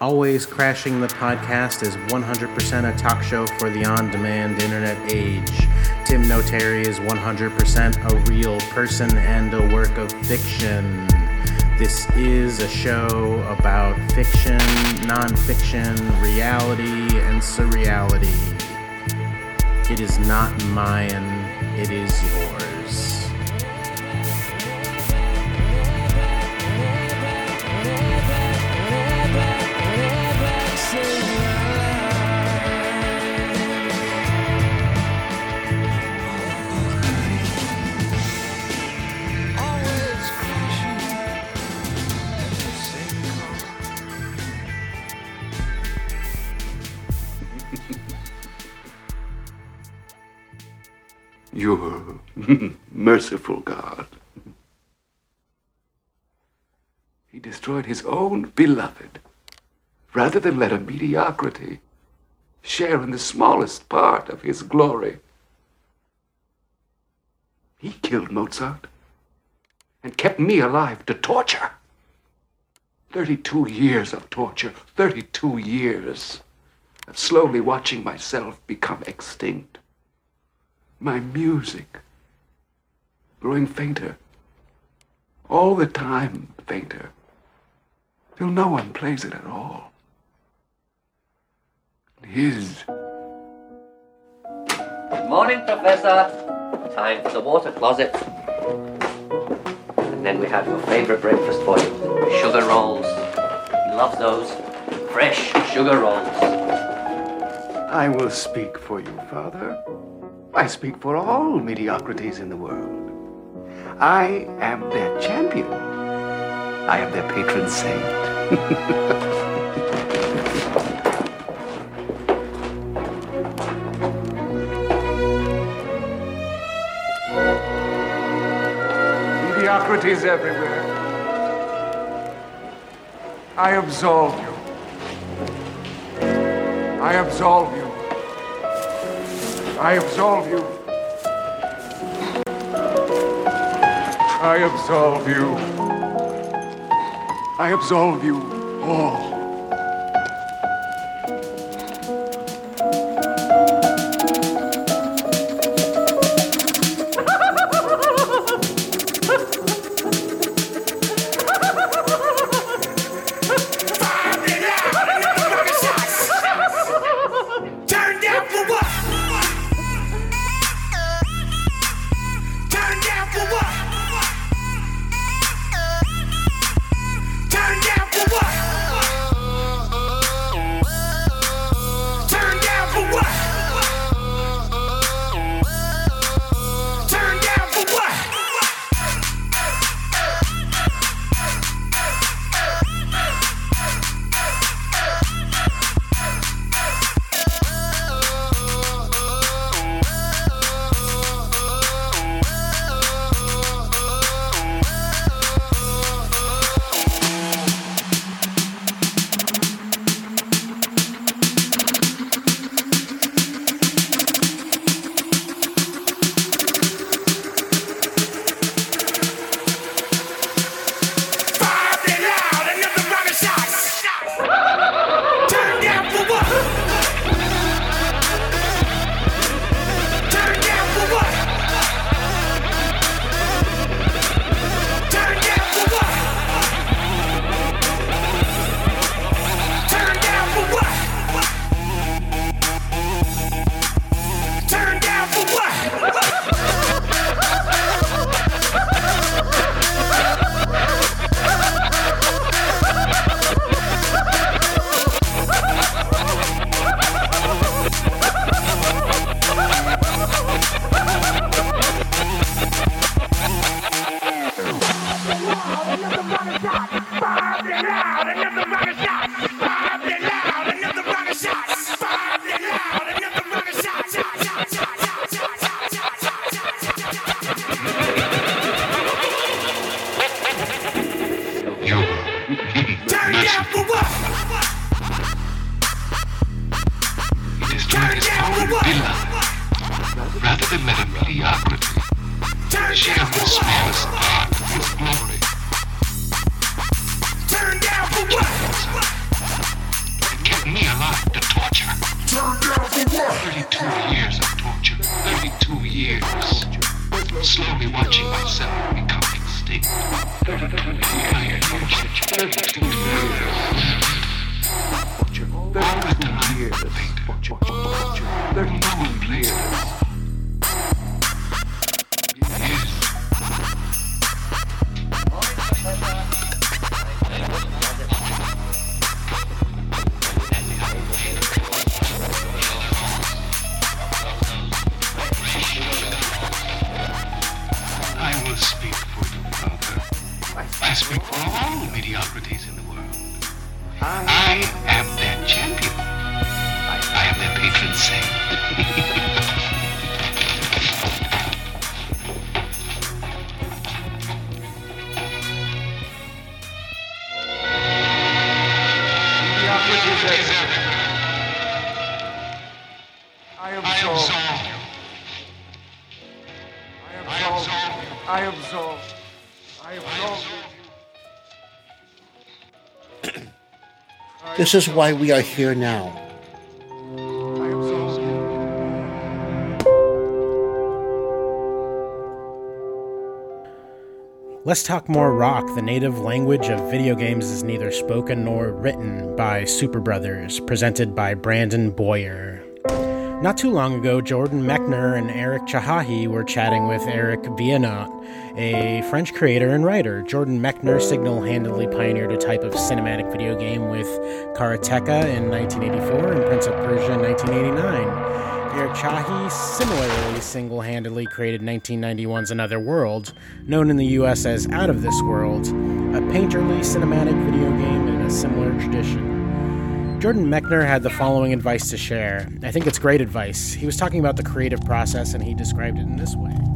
Always Crashing the Podcast is 100% a talk show for the on demand internet age. Tim Notari is 100% a real person and a work of fiction. This is a show about fiction, nonfiction, reality, and surreality. It is not mine, it is yours. Merciful God. He destroyed his own beloved rather than let a mediocrity share in the smallest part of his glory. He killed Mozart and kept me alive to torture. 32 years of torture, 32 years of slowly watching myself become extinct my music growing fainter, all the time fainter, till no one plays it at all. His. Good morning, Professor. Time for the water closet. And then we have your favorite breakfast for you sugar rolls. He loves those. Fresh sugar rolls. I will speak for you, Father. I speak for all mediocrities in the world. I am their champion. I am their patron saint. Mediocrities everywhere. I absolve you. I absolve you. I absolve you. I absolve you. I absolve you all. Turn This is why we are here now. Let's talk more rock. The native language of video games is neither spoken nor written by Super Brothers, presented by Brandon Boyer. Not too long ago, Jordan Mechner and Eric Chahi were chatting with Eric Viennot, a French creator and writer. Jordan Mechner single handedly pioneered a type of cinematic video game with Karateka in 1984 and Prince of Persia in 1989. Eric Chahi similarly single handedly created 1991's Another World, known in the US as Out of This World, a painterly cinematic video game in a similar tradition. Jordan Mechner had the following advice to share. I think it's great advice. He was talking about the creative process and he described it in this way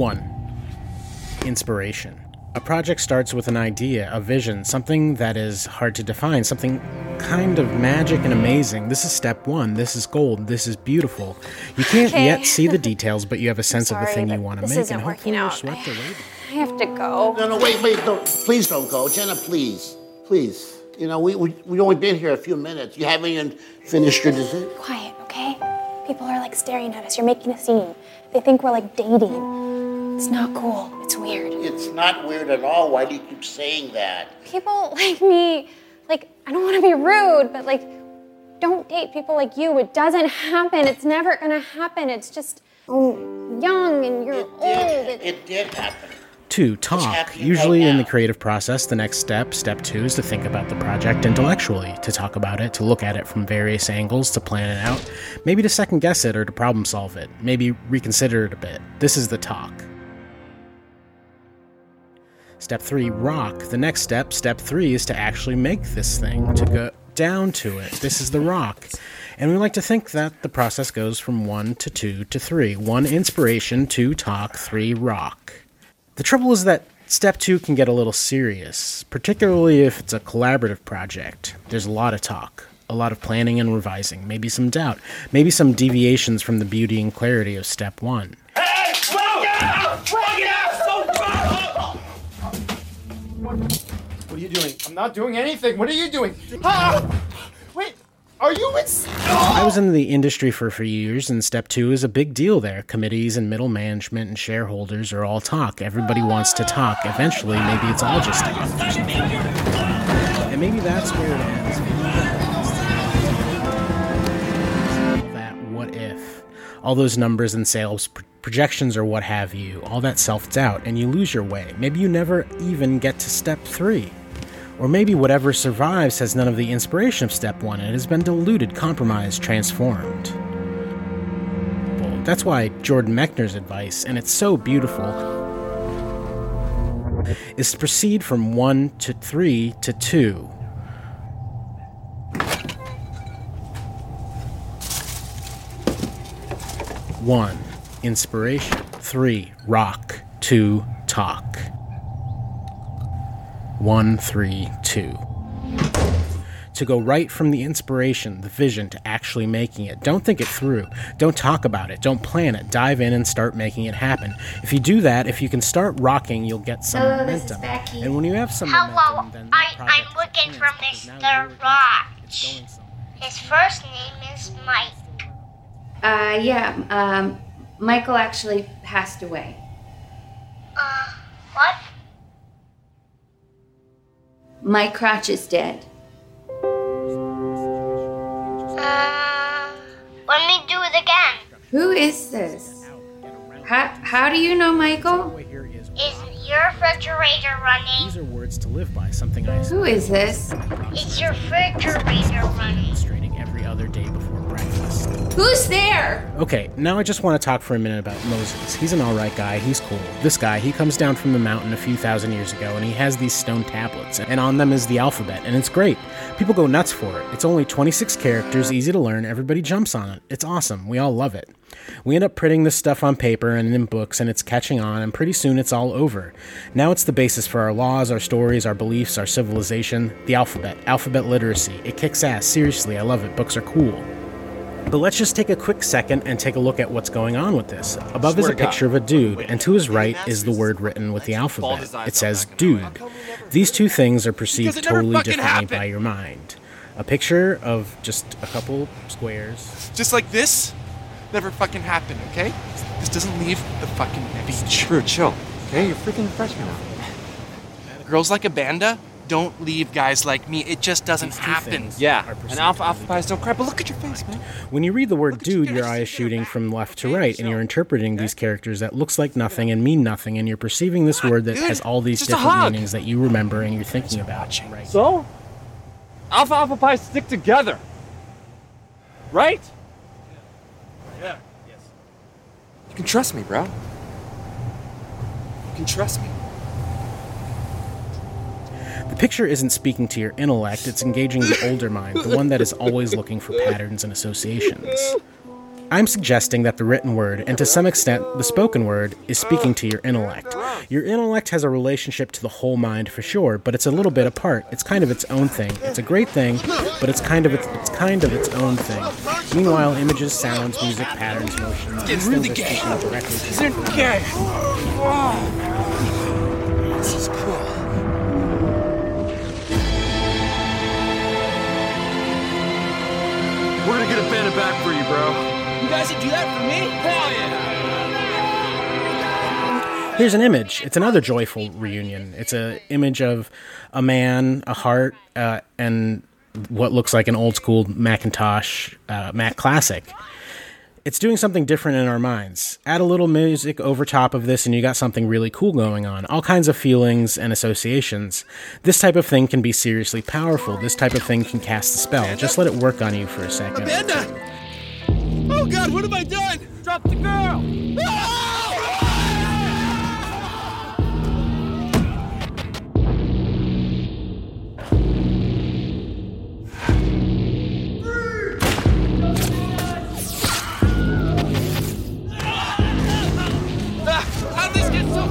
1. Inspiration. A project starts with an idea, a vision, something that is hard to define, something kind of magic and amazing. This is step one. This is gold. This is beautiful. You can't Okay. yet see the details, but you have a sense of the thing you want to this make, isn't and working hopefully you're out. swept away. I have to go. No, no, wait, wait, don't, please don't go. Jenna, please, please. You know, we, we, we only been here a few minutes. You haven't even finished your dessert. Quiet, okay? People are like staring at us. You're making a scene. They think we're like dating. It's not cool. It's weird. It's not weird at all. Why do you keep saying that? People like me, like, I don't want to be rude, but like, don't date people like you. It doesn't happen. It's never gonna happen. It's just I'm young and you're It old. did, It- it did happen. Two, talk. Usually right in the creative process, the next step, step two, is to think about the project intellectually, to talk about it, to look at it from various angles, to plan it out, maybe to second guess it or to problem solve it, maybe reconsider it a bit. This is the talk. Step three, rock. The next step, step three, is to actually make this thing, to go down to it. This is the rock. And we like to think that the process goes from one to two to three. One, inspiration, two, talk, three, rock. The trouble is that step two can get a little serious, particularly if it's a collaborative project. There's a lot of talk, a lot of planning and revising, maybe some doubt, maybe some deviations from the beauty and clarity of step one. What doing? I'm not doing anything. What are you doing? Ah! Wait, are you in? I was in the industry for a few years, and step two is a big deal there. Committees and middle management and shareholders are all talk. Everybody wants to talk. Eventually, maybe it's all just talk. And maybe that's where it ends. That what if. All those numbers and sales pr- projections or what have you, all that self doubt, and you lose your way. Maybe you never even get to step three. Or maybe whatever survives has none of the inspiration of step one and has been diluted, compromised, transformed. That's why Jordan Mechner's advice, and it's so beautiful, is to proceed from one to three to two. One, inspiration. Three, rock. Two, talk. One, three, two. to go right from the inspiration, the vision, to actually making it. Don't think it through. Don't talk about it. Don't plan it. Dive in and start making it happen. If you do that, if you can start rocking, you'll get some Hello, this is momentum. Becky. And when you have some Hello, momentum, then I, I'm looking has for a chance, because Mr. now you're into it. It's Raj. going somewhere. His first name is Mike. Uh, yeah, um, Michael actually passed away. Uh, what? Mike Crotch is dead. Uh, let me do it again. Who is this? How, how do you know Michael? Is Is your refrigerator running? These are words to live by, something I Who is this? It's your refrigerator running? demonstrating every other day before breakfast. Who's there? Okay, now I just want to talk for a minute about Moses. He's an alright guy, he's cool. This guy, he comes down from the mountain a few thousand years ago and he has these stone tablets, and on them is the alphabet, and it's great. People go nuts for it. It's only 26 characters, easy to learn, everybody jumps on it. It's awesome, we all love it. We end up printing this stuff on paper and in books, and it's catching on, and pretty soon it's all over. Now it's the basis for our laws, our stories, our beliefs, our civilization. The alphabet, alphabet literacy. It kicks ass, seriously, I love it. Books are cool. But let's just take a quick second and take a look at what's going on with this. Above is a Swear God. picture of a dude, and to his right is the word written with the alphabet. It says dude. These two things are perceived Because it never totally differently happened. by your mind. A picture of just a couple squares. Just like this never fucking happened, okay? This doesn't leave the fucking beach. True, chill. Okay, you're freaking freshman now. Girls like a banda don't leave guys like me. It just doesn't happen. things Yeah, are and alpha totally alpha pies don't cry. But look at your face, man. When you read the word Look at you dude, your guys. eye is shooting from left to right, and you're interpreting these characters that looks like nothing and mean nothing, and you're perceiving this word that has all these different meanings that you remember and you're thinking about. Right. So? Alpha Alpha Pies stick together. Right? Yeah. Yes. You can trust me, bro. You can trust me. The picture isn't speaking to your intellect, it's engaging the older mind, the one that is always looking for patterns and associations. I'm suggesting that the written word, and to some extent the spoken word, is speaking to your intellect. Your intellect has a relationship to the whole mind for sure, but it's a little bit apart. It's kind of its own thing. It's a great thing, but it's kind of its, it's kind of its own thing. Meanwhile, images, sounds, music, patterns, motions, these really things are gay. speaking directly to Is gonna get a bandit back for you, bro. You guys would do that for me? Hell yeah! Here's an image. It's another joyful reunion. It's an image of a man, a heart, uh, and what looks like an old school Macintosh uh, Mac Classic. It's doing something different in our minds. Add a little music over top of this, and you got something really cool going on. All kinds of feelings and associations. This type of thing can be seriously powerful. This type of thing can cast a spell. Just let it work on you for a second. Amanda! Oh god, what have I done? Drop the girl! Ah,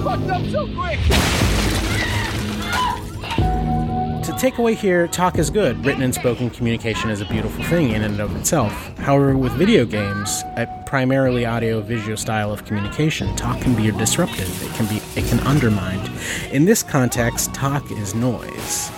fucked up so quick? To take away here, talk is good. Written and spoken communication is a beautiful thing in and of itself. However, with video games, a primarily audio-visual style of communication, talk can be disruptive. It can be it can undermine. In this context, talk is noise.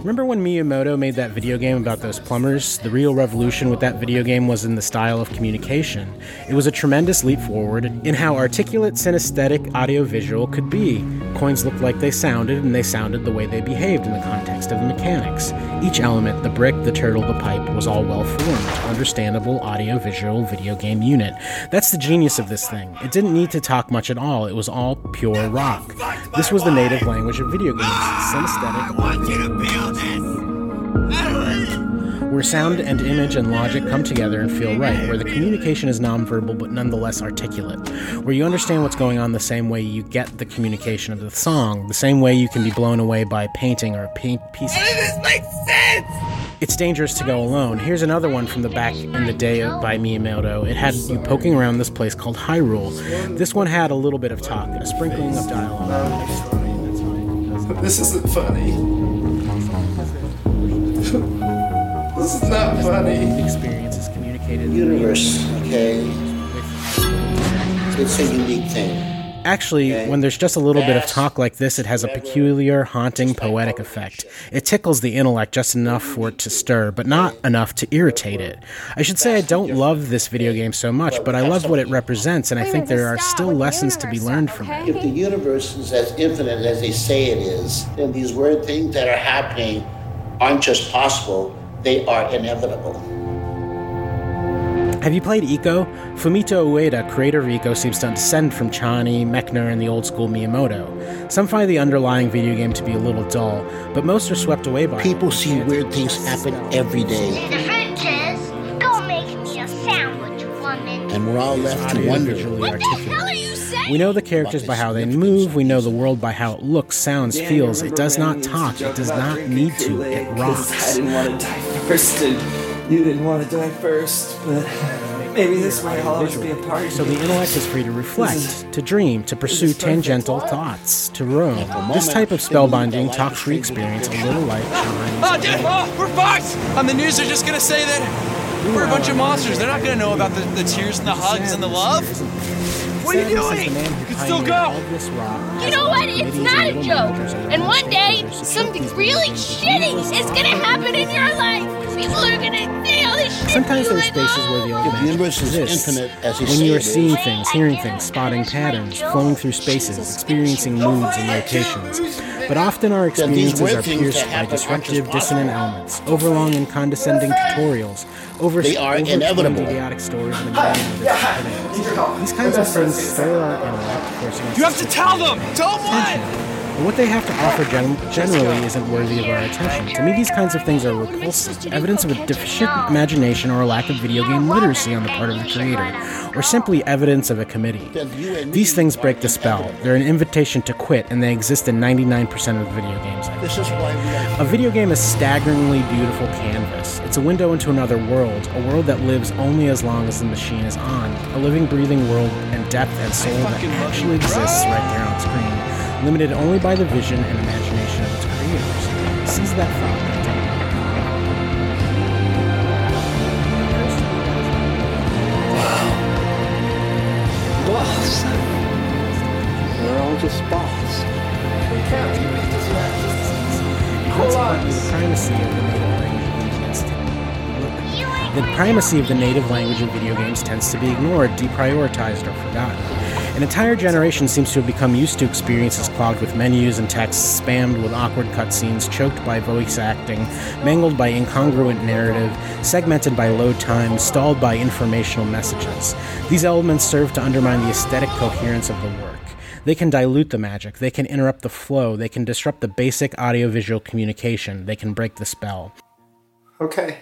Remember when Miyamoto made that video game about those plumbers? The real revolution with that video game was in the style of communication. It was a tremendous leap forward in how articulate, synesthetic audiovisual could be. Coins looked like they sounded, and they sounded the way they behaved in the context of the mechanics. Each element, the brick, the turtle, the pipe, was all well formed, understandable audiovisual video game unit. That's the genius of this thing. It didn't need to talk much at all, it was all pure rock. This was the native language of video games, synesthetic where sound and image and logic come together and feel right, where the communication is nonverbal but nonetheless articulate, where you understand what's going on the same way you get the communication of the song, the same way you can be blown away by a painting or a paint piece. This makes sense! It's dangerous to go alone. Here's another one from the back in the day by Miyamoto. It had you poking around this place called Hyrule. This one had a little bit of talk, a sprinkling of dialogue. This isn't funny. this is not funny. Experience is communicated. Universe, okay? It's a unique thing. Actually, when there's just a little bit of talk like this, it has a peculiar, haunting, poetic effect. It tickles the intellect just enough for it to stir, but not enough to irritate it. I should say I don't love this video game so much, but I love what it represents, and I think there are still lessons to be learned from it. If the universe is as infinite as they say it is, then these weird things that are happening aren't just possible, they are inevitable. Have you played Ico? Fumito Ueda, creator of Ico, seems to descend from Chahi, Mechner, and the old school Miyamoto. Some find the underlying video game to be a little dull, but most are swept away by People see weird things happen every day, The go make me a sandwich, woman. and we're all left to wonder. visually articulate. What are you saying? We know the characters by how they move, we know the world by how it looks, sounds, feels. It does not talk, it does not need to, it I rocks. didn't want to die first, and you didn't want to die first, but maybe this way I'll always be a part of So the intellect is free to reflect, to dream, to pursue tangential thoughts, to roam. This type of spellbinding, talk-free experience, a little like Chahi's Oh, dude, oh, we're fucked! On the news, they're just gonna say that we're a bunch of monsters. They're not gonna know about the, the tears and the hugs and the love. What are you doing? You can still go. You know what? It's not a joke. And one day, something really shitty is gonna happen in your life. People are gonna say all this shit. Sometimes to you there's like, spaces where the old The magic universe is exists. infinite as you when you are seeing things, hearing things, spotting patterns, flowing through spaces, experiencing moods and locations. But often our experiences are pierced by disruptive, dissonant elements, overlong and condescending tutorials, over They are over inevitable. idiotic stories and the These kinds of things stir our intellect, forcing us You have to tell them. Don't what? But what they have to offer gen- generally isn't worthy of our attention. To me, these kinds of things are repulsive, evidence of a deficient imagination or a lack of video game literacy on the part of the creator, or simply evidence of a committee. Then you and me These things break the spell. They're an invitation to quit, and they exist in 99% of the video games I This is why we are a video game is staggeringly beautiful canvas. It's a window into another world, a world that lives only as long as the machine is on. A living, breathing world and depth and soul that actually exists right there on screen, limited only by the vision and imagination of its creators. Seize that thought. and take it. Balls. We're all just balls. We can't be Consequently, the primacy of the native language the primacy of the native language in video games tends to be ignored, deprioritized, or forgotten. An entire generation seems to have become used to experiences clogged with menus and texts, spammed with awkward cutscenes, choked by voice acting, mangled by incongruent narrative, segmented by load times, stalled by informational messages. These elements serve to undermine the aesthetic coherence of the work. They can dilute the magic, they can interrupt the flow, they can disrupt the basic audiovisual communication, they can break the spell. Okay.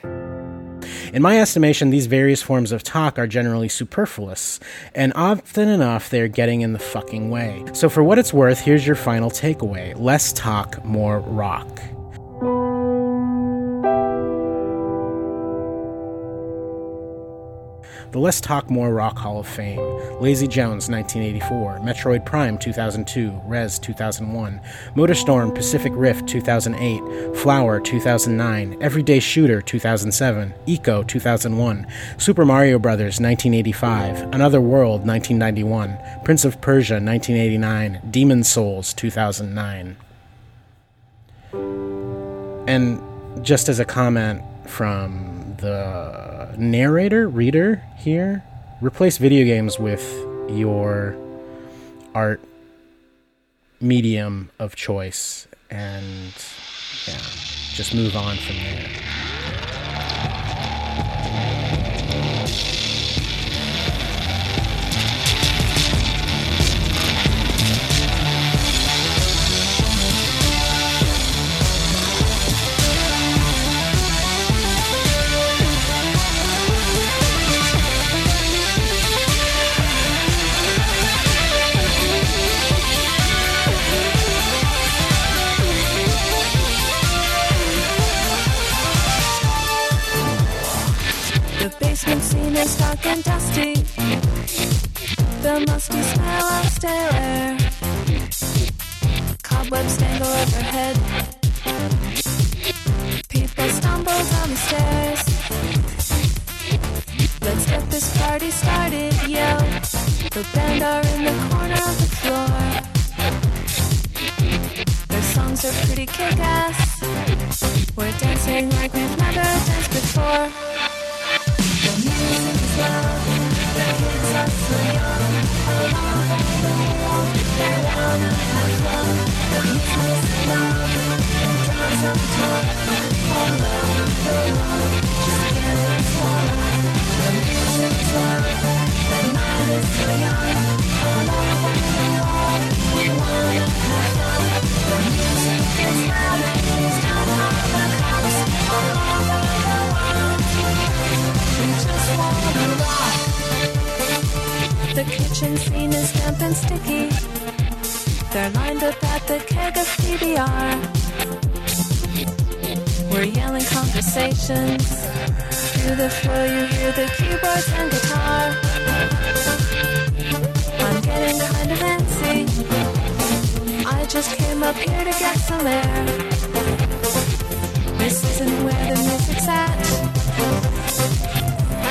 In my estimation, these various forms of talk are generally superfluous, and often enough they're getting in the fucking way. So, for what it's worth, here's your final takeaway less talk, more rock. The Less Talk More Rock Hall of Fame. Lazy Jones, 1984. Metroid Prime, 2002. Rez, 2001. Motorstorm Pacific Rift, 2008. Flower, 2009. Everyday Shooter, 2007. Ico, 2001. Super Mario Bros., 1985. Another World, 1991. Prince of Persia, 1989. Demon Souls, 2009. And just as a comment from the narrator, reader here, replace video games with your art medium of choice and yeah, just move on from there.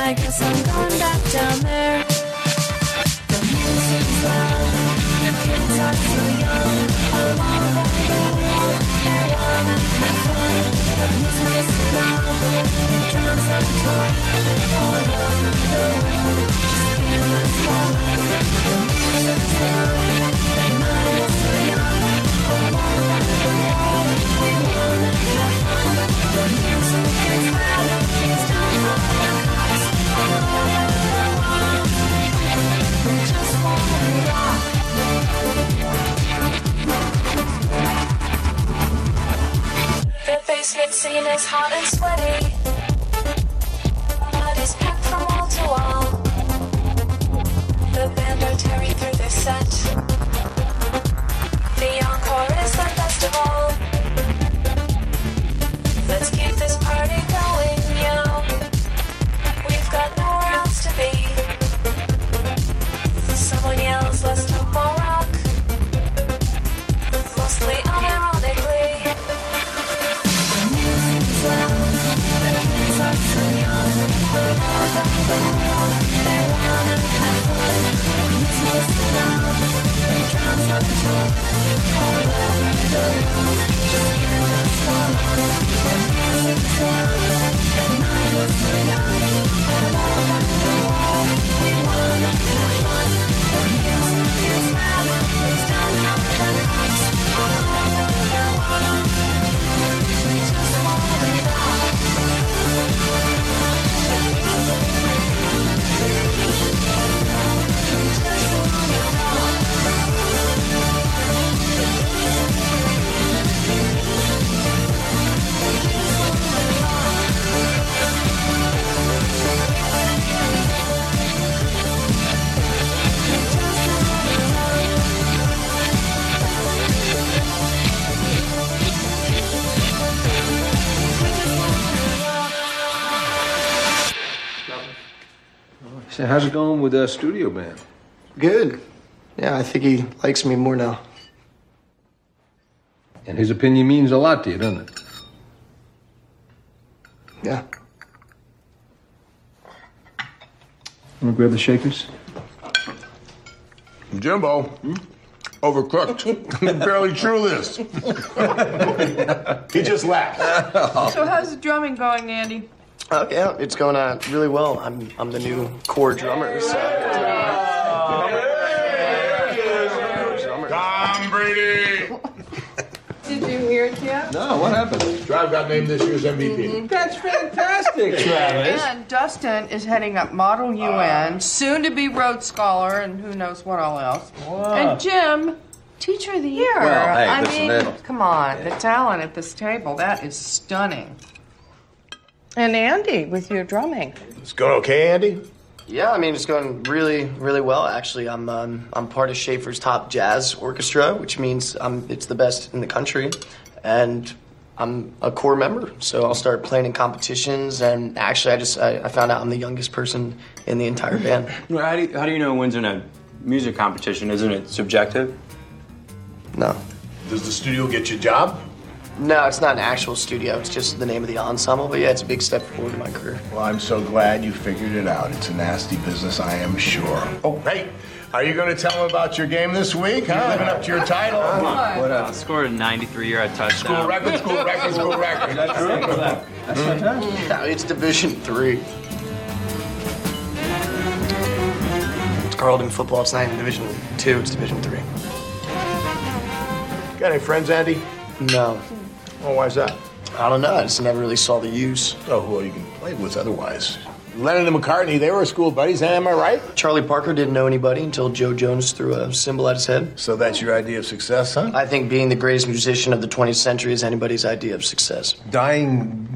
I guess I'm going back down there. The music's loud, the kids are so young. All over the world, they wanna have fun. The music's loud, it drowns out talk. All over the world, just feel the flow. The music's loud, The basement scene is hot and sweaty. Drowns So how's it going with the studio band? Good. Yeah, I think he likes me more now. And his opinion means a lot to you, doesn't it? Yeah. Want to grab the shakers? Jimbo, hmm? overcooked. I can barely chew this. he just laughed. So how's the drumming going, Andy? Oh, yeah, it's going on really well. I'm I'm the new core drummer. So. Tom Brady. Did you hear it yet? No, what happened? Drive got named this year's MVP. Mm-hmm. That's fantastic, Travis. And Dustin is heading up Model UN, ah. soon to be Rhodes Scholar, and who knows what all else. And Jim, Teacher of the Year. Well, hey, I listen, mean, that'll- come on, the talent at this table, that is stunning. And Andy, with your drumming. It's going okay, Andy? Yeah, I mean it's going really, really well. Actually, I'm um, I'm part of Shaffer's top jazz orchestra, which means um, it's the best in the country, and I'm a core member. So I'll start playing in competitions. And actually, I just I, I found out I'm the youngest person in the entire band. Well, How do you, how do you know when's in a music competition? Isn't it subjective? No. Does the studio get you a job? No, it's not an actual studio. It's just the name of the ensemble. But yeah, it's a big step forward in my career. Well, I'm so glad you figured it out. It's a nasty business, I am sure. Oh, hey, Are you going to tell them about your game this week, huh? Living up to your title? What uh, scored a 93 yard touchdown. School record, school record, school record. That's true. That's fantastic. Yeah, it's Division Three. It's Carlton football. It's not even Division Two. It's Division Three. Got any friends, Andy? No. Oh, is that? I don't know. I just never really saw the use. Oh, who you can play with otherwise? Lennon and McCartney, they were school buddies, eh? am I right? Charlie Parker didn't know anybody until Jo Jones threw a cymbal at his head. So that's your idea of success, huh? I think being the greatest musician of the 20th century is anybody's idea of success. Dying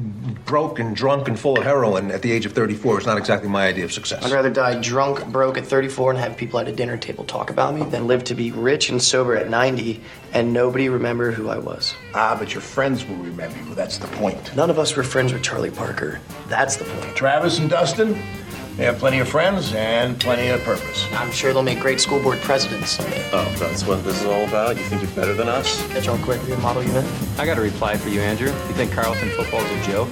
broke and drunk and full of heroin at the age of 34 is not exactly my idea of success. I'd rather die drunk, broke at 34 and have people at a dinner table talk about me than live to be rich and sober at 90 and nobody remember who I was. Ah, but your friends will remember you. That's the point. None of us were friends with Charlie Parker. That's the point. Travis and Dustin, they have plenty of friends and plenty of purpose. I'm sure they'll make great school board presidents someday. Oh, that's what this is all about? You think you're better than us? Catch on quick, we model you in. I got a reply for you, Andrew. You think Carlton football is a joke?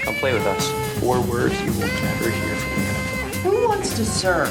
Come play with us. Four words you will never hear from me. Who wants dessert?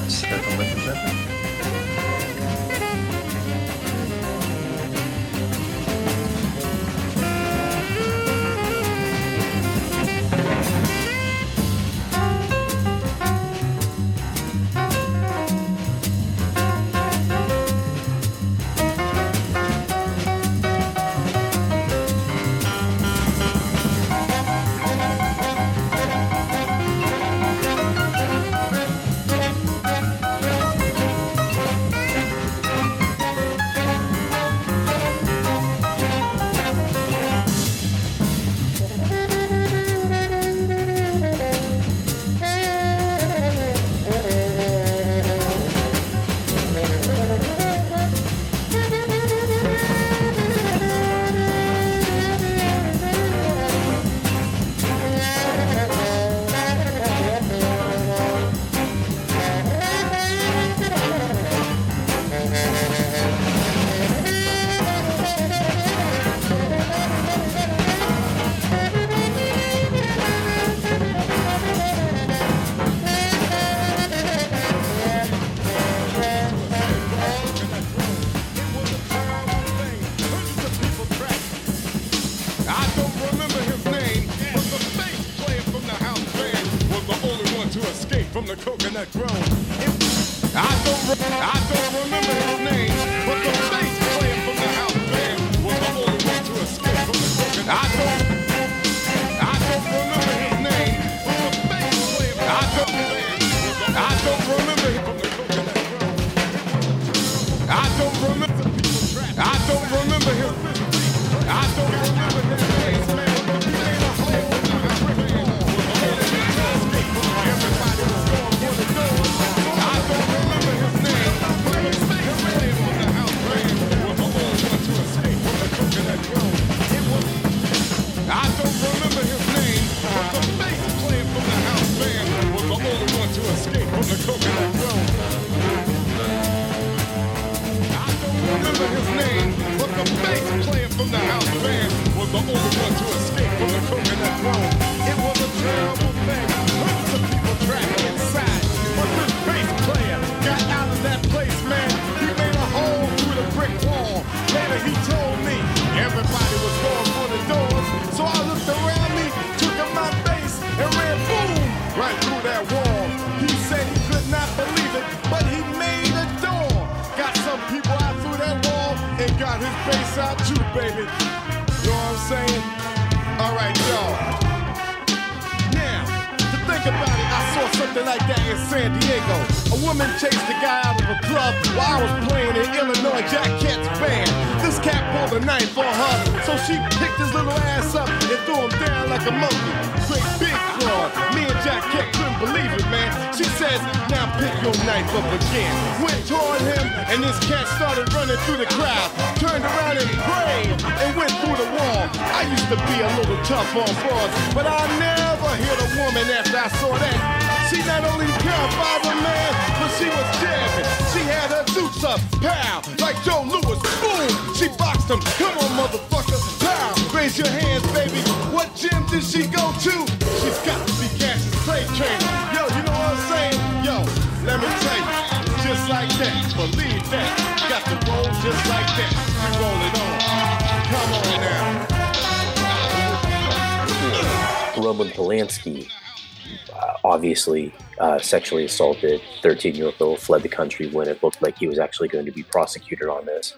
Sexually assaulted 13 year old girl, fled the country when it looked like he was actually going to be prosecuted on this.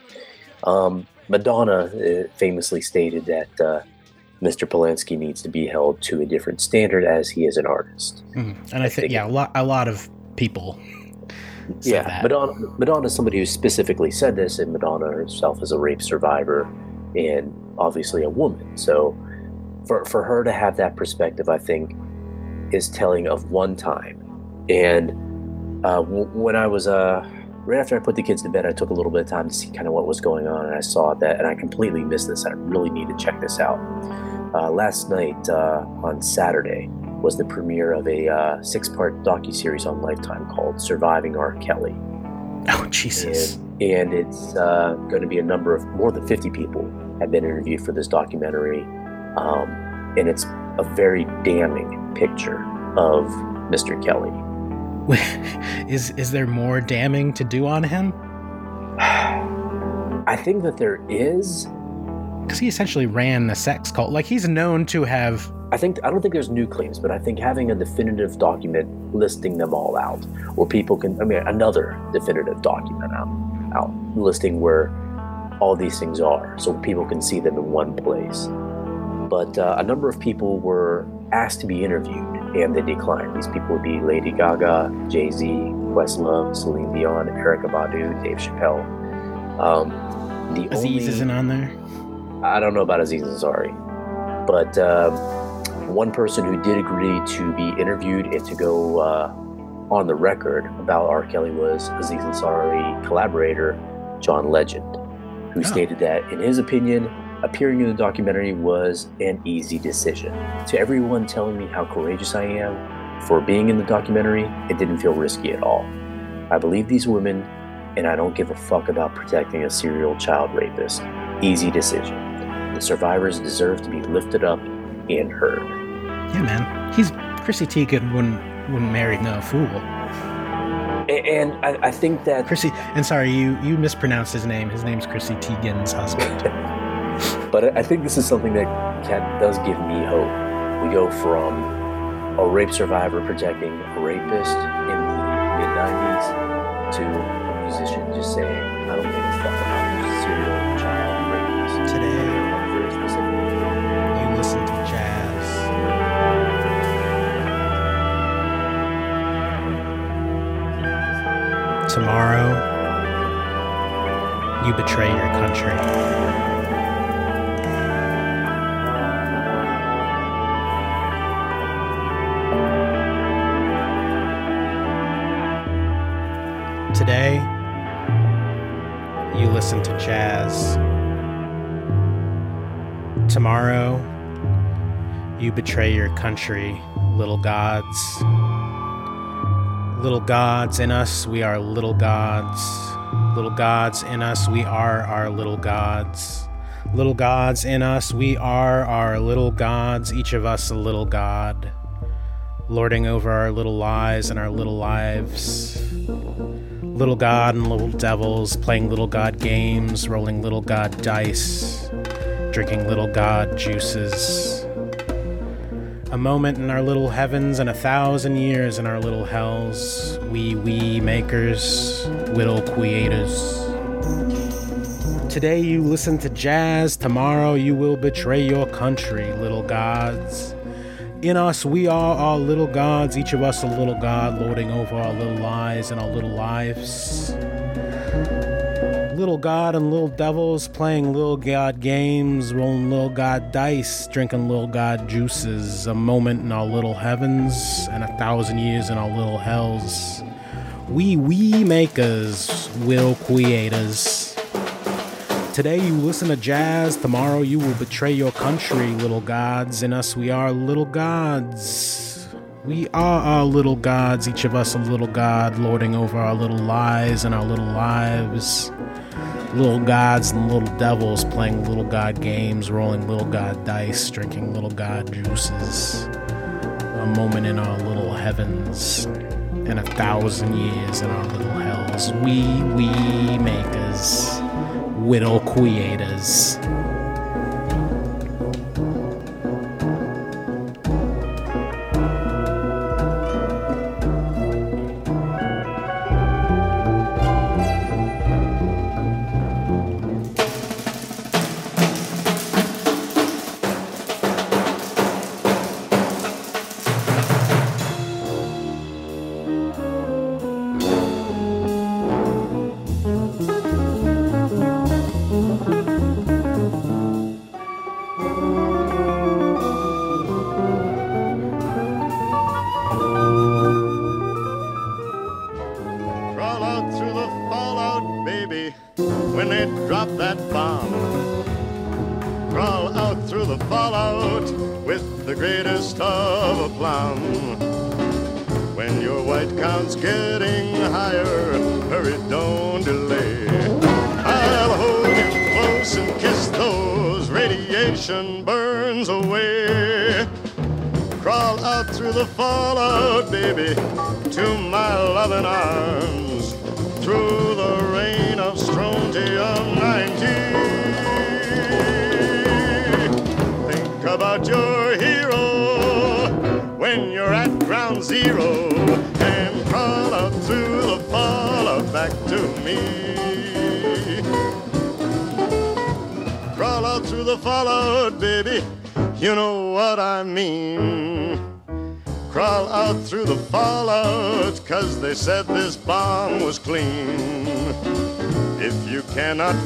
Um, Madonna uh, famously stated that uh, Mr. Polanski needs to be held to a different standard as he is an artist. Mhm. And I think, yeah, a lot, a lot of people. yeah, that. Madonna. Madonna is somebody who specifically said this, and Madonna herself is a rape survivor, and obviously a woman. So, for for her to have that perspective, I think, is telling of one time. And uh, w- when I was uh, right after I put the kids to bed, I took a little bit of time to see kind of what was going on, and I saw that, and I completely missed this. I really need to check this out. Uh, last night uh, on Saturday was the premiere of a uh, six-part docu-series on Lifetime called "Surviving R. Kelly." Oh Jesus! And, and it's uh, going to be a number of more than 50 people have been interviewed for this documentary, um, and it's a very damning picture of Mr. Kelly. is is there more damning to do on him? I think that there is. Because he essentially ran the sex cult. Like he's known to have. I think I don't think there's new claims, but I think having a definitive document listing them all out, where people can, I mean, another definitive document out, out listing where all these things are, so people can see them in one place. But uh, a number of people were asked to be interviewed, and they declined. These people would be Lady Gaga, Jay Z, Questlove, Celine Dion, Erykah Badu, Dave Chappelle. Um, the Aziz only, isn't on there. I don't know about Aziz Ansari, but um, one person who did agree to be interviewed and to go uh, on the record about R. Kelly was Aziz Ansari collaborator John Legend, who Oh. stated that, in his opinion, appearing in the documentary was an easy decision. To everyone telling me how courageous I am for being in the documentary, it didn't feel risky at all. I believe these women, and I don't give a fuck about protecting a serial child rapist. Easy decision. The survivors deserve to be lifted up and heard. Yeah, man. He's Chrissy Teigen wouldn't wouldn't marry no fool. And I, I think that Chrissy. And sorry, you you mispronounced his name. His name's Chrissy Teigen's husband. But I think this is something that can, does give me hope. We go from a rape survivor protecting a rapist in the mid 90s to a musician just saying, I don't give a fuck about serial child rapist. Today, very. You listen to jazz. Tomorrow, you betray your country. Jazz. Tomorrow, you betray your country, little gods. Little gods in us, we are little gods. Little gods in us, we are our little gods. Little gods in us, we are our little gods, each of us a little god. Lording over our little lives and our little lives. Little god and little devils, playing little god games, rolling little god dice, drinking little god juices. A moment in our little heavens and a thousand years in our little hells. We, we makers, whittle creators. Today you listen to jazz, tomorrow you will betray your country, little gods. In us, we are our little gods, each of us a little god, lording over our little lives and our little lives. Little god and little devils playing little god games, rolling little god dice, drinking little god juices. A moment in our little heavens and a thousand years in our little hells. We, we makers, will creators. Today you listen to jazz, tomorrow you will betray your country, little gods. In us we are little gods. We are our little gods, each of us a little god, lording over our little lives and our little lives. Little gods and little devils playing little god games, rolling little god dice, drinking little god juices. A moment in our little heavens and a thousand years in our little hells. We, we makers whittle creators.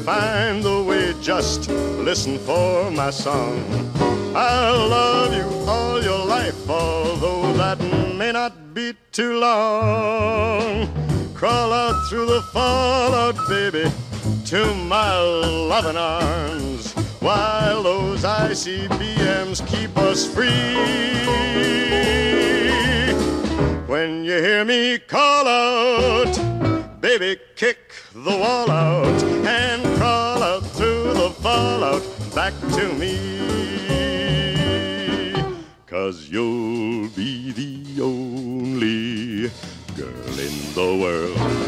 find the way, just listen for my song. I'll love you all your life, although that may not be too long. Crawl out through the fallout, baby, to my loving arms, while those ICBMs keep us free. When you hear me call out, baby, kick the wall out. Cause you'll be the only girl in the world.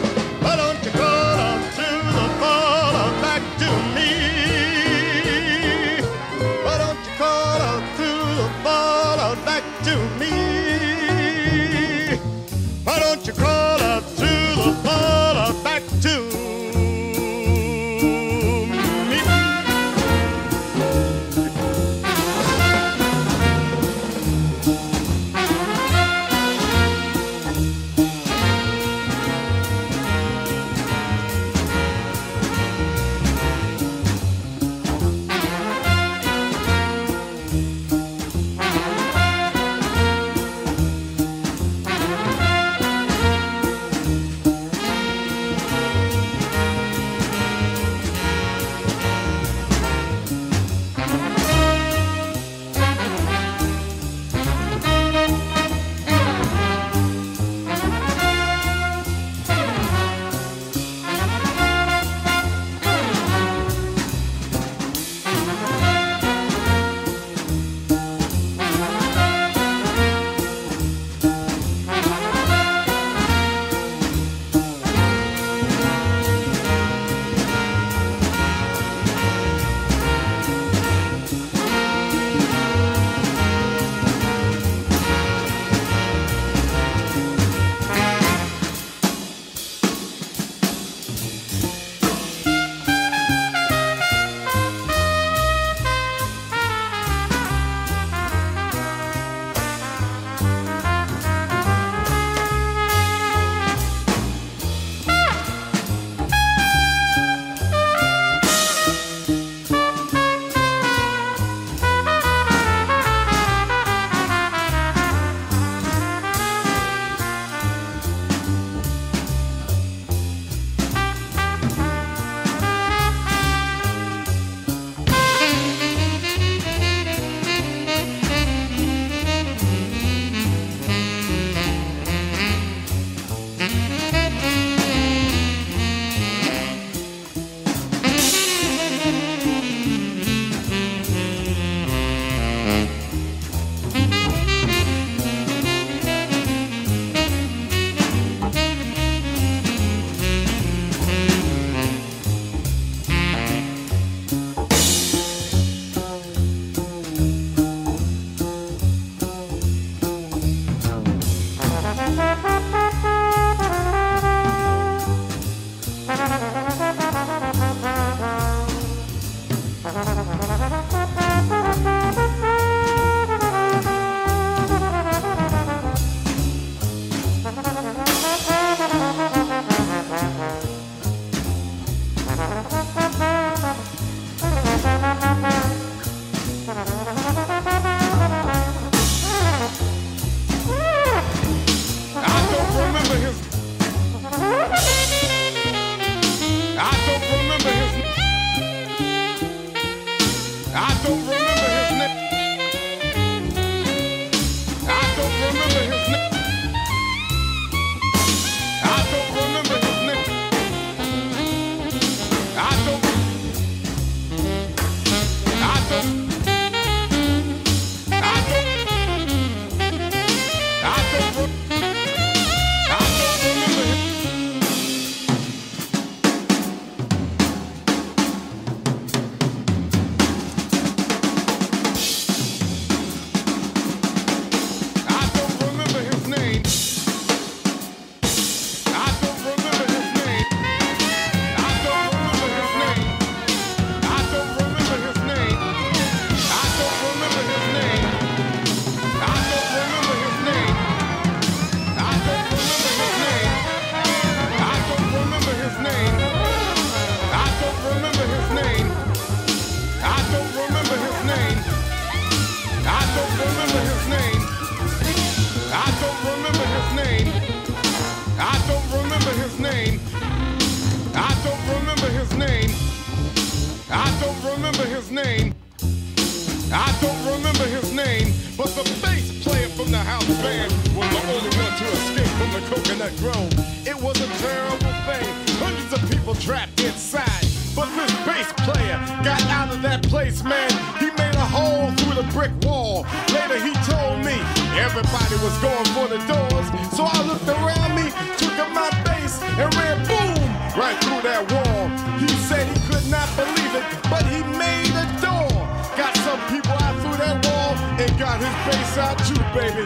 Trapped inside. But this bass player got out of that place, man. He made a hole through the brick wall. Later he told me everybody was going for the doors. So I looked around me, took up my bass, and ran boom right through that wall. He said he could not believe it, but he made a door. Got some people out through that wall and got his bass out too, baby.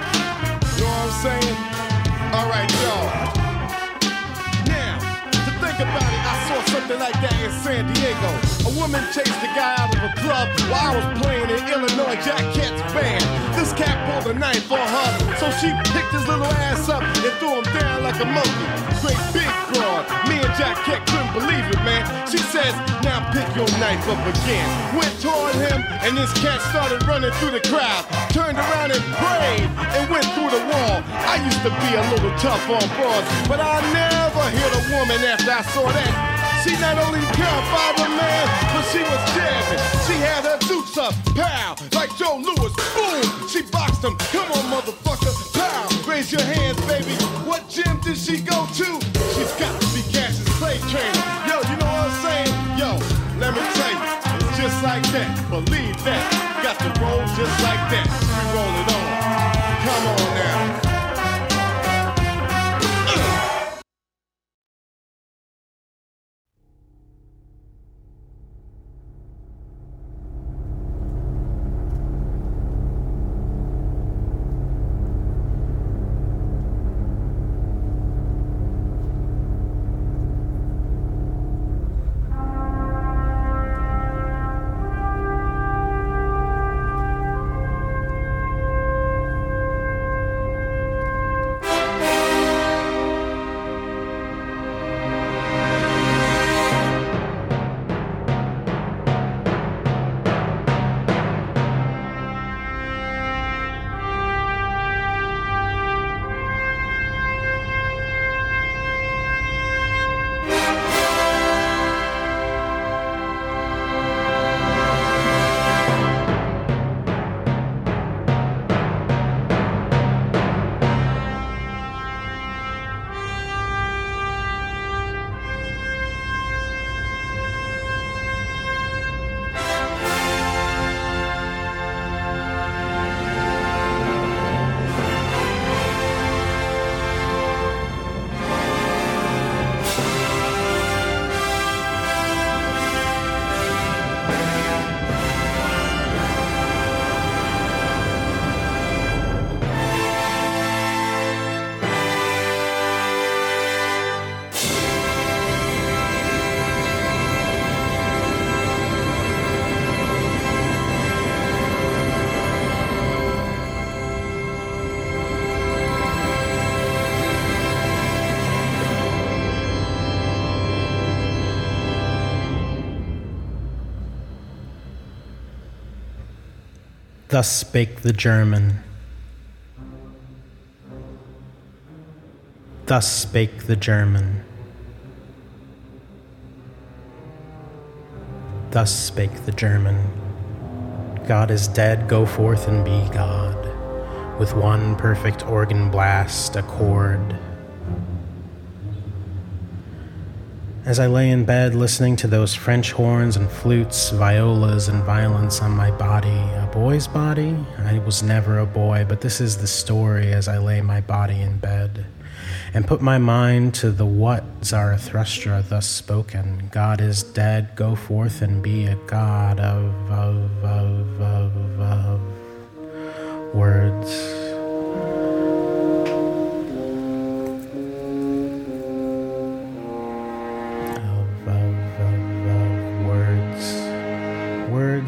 You know what I'm saying? All right, y'all. Think about it, I saw something like that in San Diego. A woman chased a guy out of a club while I was playing in Illinois Jack Cat's band. This cat pulled a knife on her, so she picked his little ass up and threw him down like a monkey. Great big broad. Me and Jack Cat couldn't believe it, man. She says, now pick your knife up again. Went toward him, and this cat started running through the crowd. Turned around and prayed and went through the wall. I used to be a little tough on broads, but I never hit a woman after I saw that. She not only five a man, but she was jamming. She had her dukes up, pow, like Joe Louis. Boom, she boxed him. Come on, motherfucker, pow. Raise your hands, baby. What gym did she go to? She's got to be Cassius Clay's trainer. Yo, you know what I'm saying? Yo, let me tell you, just like that. Believe that. Got to roll just like that. We roll it on. Come on now. Thus spake the German. Thus spake the German. Thus spake the German. God is dead, go forth and be God. With one perfect organ blast, a chord. As I lay in bed listening to those French horns and flutes, violas and violins on my body, a boy's body? I was never a boy, but this is the story as I lay my body in bed and put my mind to the what Zarathustra thus spoken God is dead, go forth and be a god of, of, of, of, of words.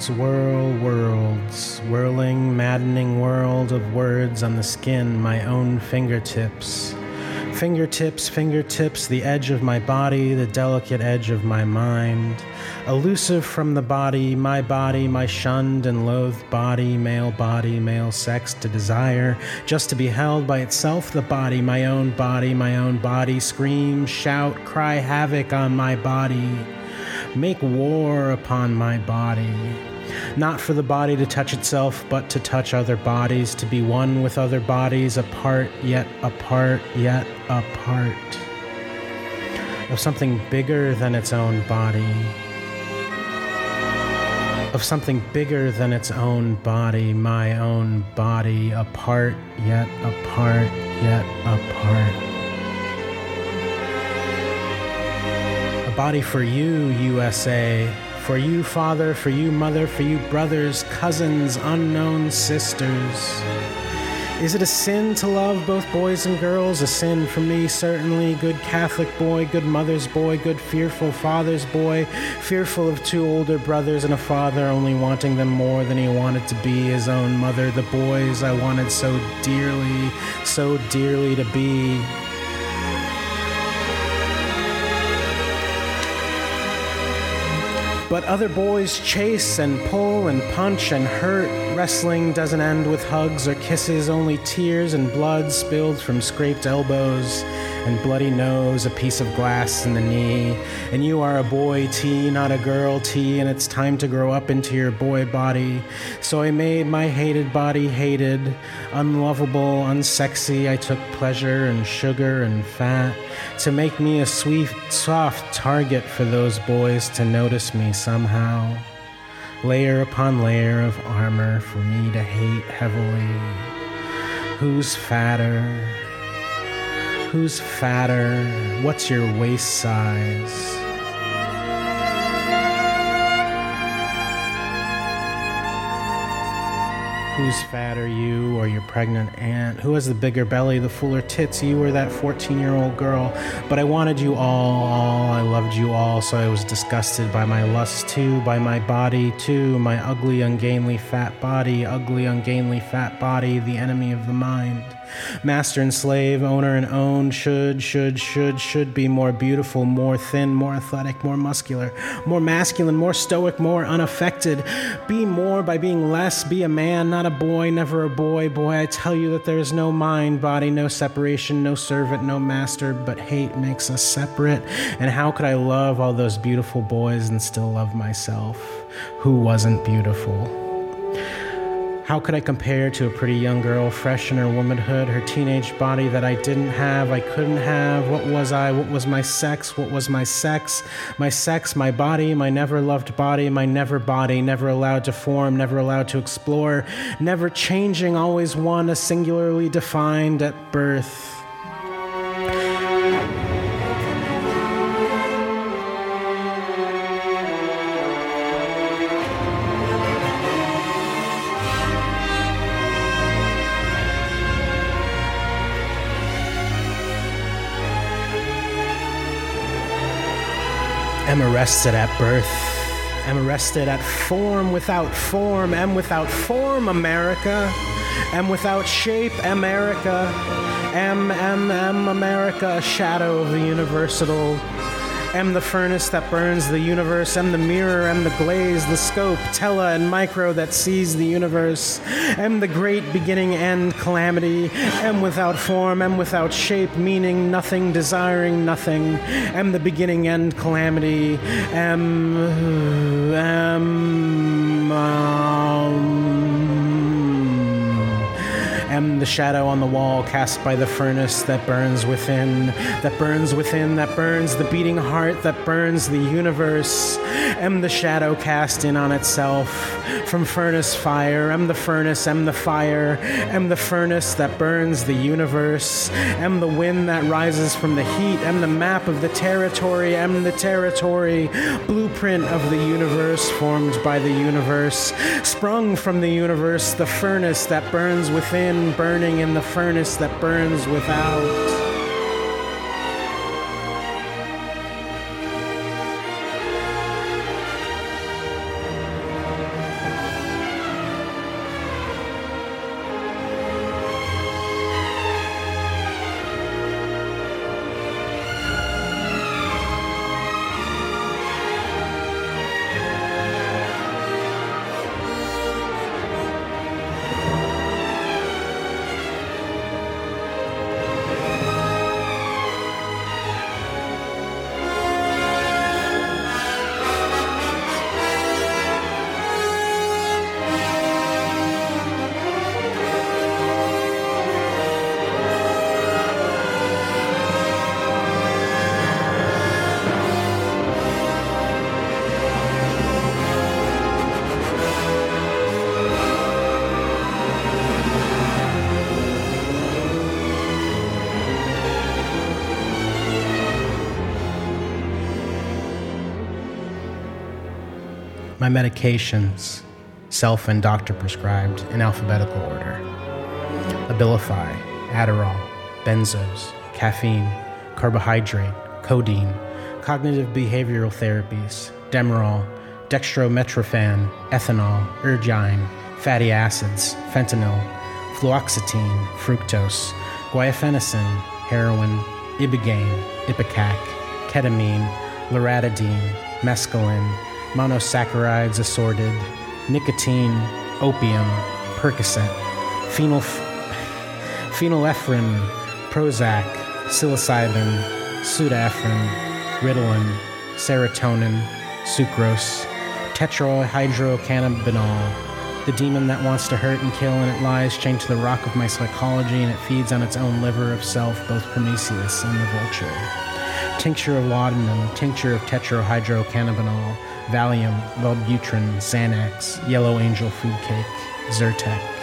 Words whirl worlds, whirling, maddening world of words on the skin, my own fingertips. Fingertips, fingertips, the edge of my body, the delicate edge of my mind. Elusive from the body, my body, my shunned and loathed body, male body, male sex to desire, just to be held by itself, the body, my own body, my own body, scream, shout, cry havoc on my body make war upon my body. Not for the body to touch itself, but to touch other bodies, to be one with other bodies, apart, yet apart, yet apart. Of something bigger than its own body. Of something bigger than its own body, my own body, apart, yet apart, yet apart. A body for you, USA. For you, father, for you, mother, for you, brothers, cousins, unknown sisters. Is it a sin to love both boys and girls? A sin for me, certainly. Good Catholic boy, good mother's boy, good fearful father's boy, fearful of two older brothers and a father, only wanting them more than he wanted to be his own mother. The boys I wanted so dearly, so dearly to be. But other boys chase and pull and punch and hurt. Wrestling doesn't end with hugs or kisses, only tears and blood spilled from scraped elbows and bloody nose, a piece of glass in the knee. And you are a boy, T, not a girl, T, and it's time to grow up into your boy body. So I made my hated body hated, unlovable, unsexy. I took pleasure in sugar and fat to make me a sweet, soft target for those boys to notice me somehow. Layer upon layer of armor for me to hate heavily. Who's fatter? Who's fatter? What's your waist size? Who's fatter, you or your pregnant aunt? Who has the bigger belly, the fuller tits, you or that 14 year old girl? But I wanted you all, all, I loved you all, so I was disgusted by my lust too, by my body too, my ugly, ungainly, fat body, ugly, ungainly, fat body, the enemy of the mind. Master and slave, owner and owned, should, should, should, should be more beautiful, more thin, more athletic, more muscular, more masculine, more stoic, more unaffected. Be more by being less, be a man, not a boy, never a boy. Boy, I tell you that there is no mind, body, no separation, no servant, no master, but hate makes us separate. And how could I love all those beautiful boys and still love myself, who wasn't beautiful? How could I compare to a pretty young girl, fresh in her womanhood, her teenage body that I didn't have, I couldn't have? What was I? What was my sex? What was my sex? My sex, my body, my never loved body, my never body, never allowed to form, never allowed to explore, never changing, always one, a singularly defined at birth. Am arrested at birth. Am arrested at form without form. Am without form, America. Am without shape, America. Am, am, am, America, a shadow of the universal. Am the furnace that burns the universe. Am the mirror, am the glaze, the scope, tele and micro that sees the universe. Am the great beginning end calamity. Am without form, am without shape, meaning nothing, desiring nothing. Am the beginning end calamity. Am, am, um, the shadow on the wall cast by the furnace that burns within, that burns within, that burns the beating heart, that burns the universe. Am the shadow cast in on itself from furnace fire. Am the furnace, am the fire, am the furnace that burns the universe. Am the wind that rises from the heat. Am the map of the territory. Am the territory, blueprint of the universe formed by the universe, sprung from the universe, the furnace that burns within, burning in the furnace that burns without. My medications, self and doctor prescribed, in alphabetical order. Abilify, Adderall, benzos, caffeine, carbohydrate, codeine, cognitive behavioral therapies, Demerol, dextromethorphan, ethanol, ergine, fatty acids, fentanyl, fluoxetine, fructose, guaifenesin, heroin, ibogaine, ipecac, ketamine, loratadine, mescaline, monosaccharides assorted, nicotine, opium, Percocet, phenyl, phenylephrine, Prozac, psilocybin, pseudoephedrine, Ritalin, serotonin, sucrose, tetrahydrocannabinol, the demon that wants to hurt and kill, and it lies chained to the rock of my psychology, and it feeds on its own liver of self, both Prometheus and the vulture. Tincture of laudanum, tincture of tetrahydrocannabinol, Valium, Wellbutrin, Xanax, Yellow Angel food cake, Zyrtec.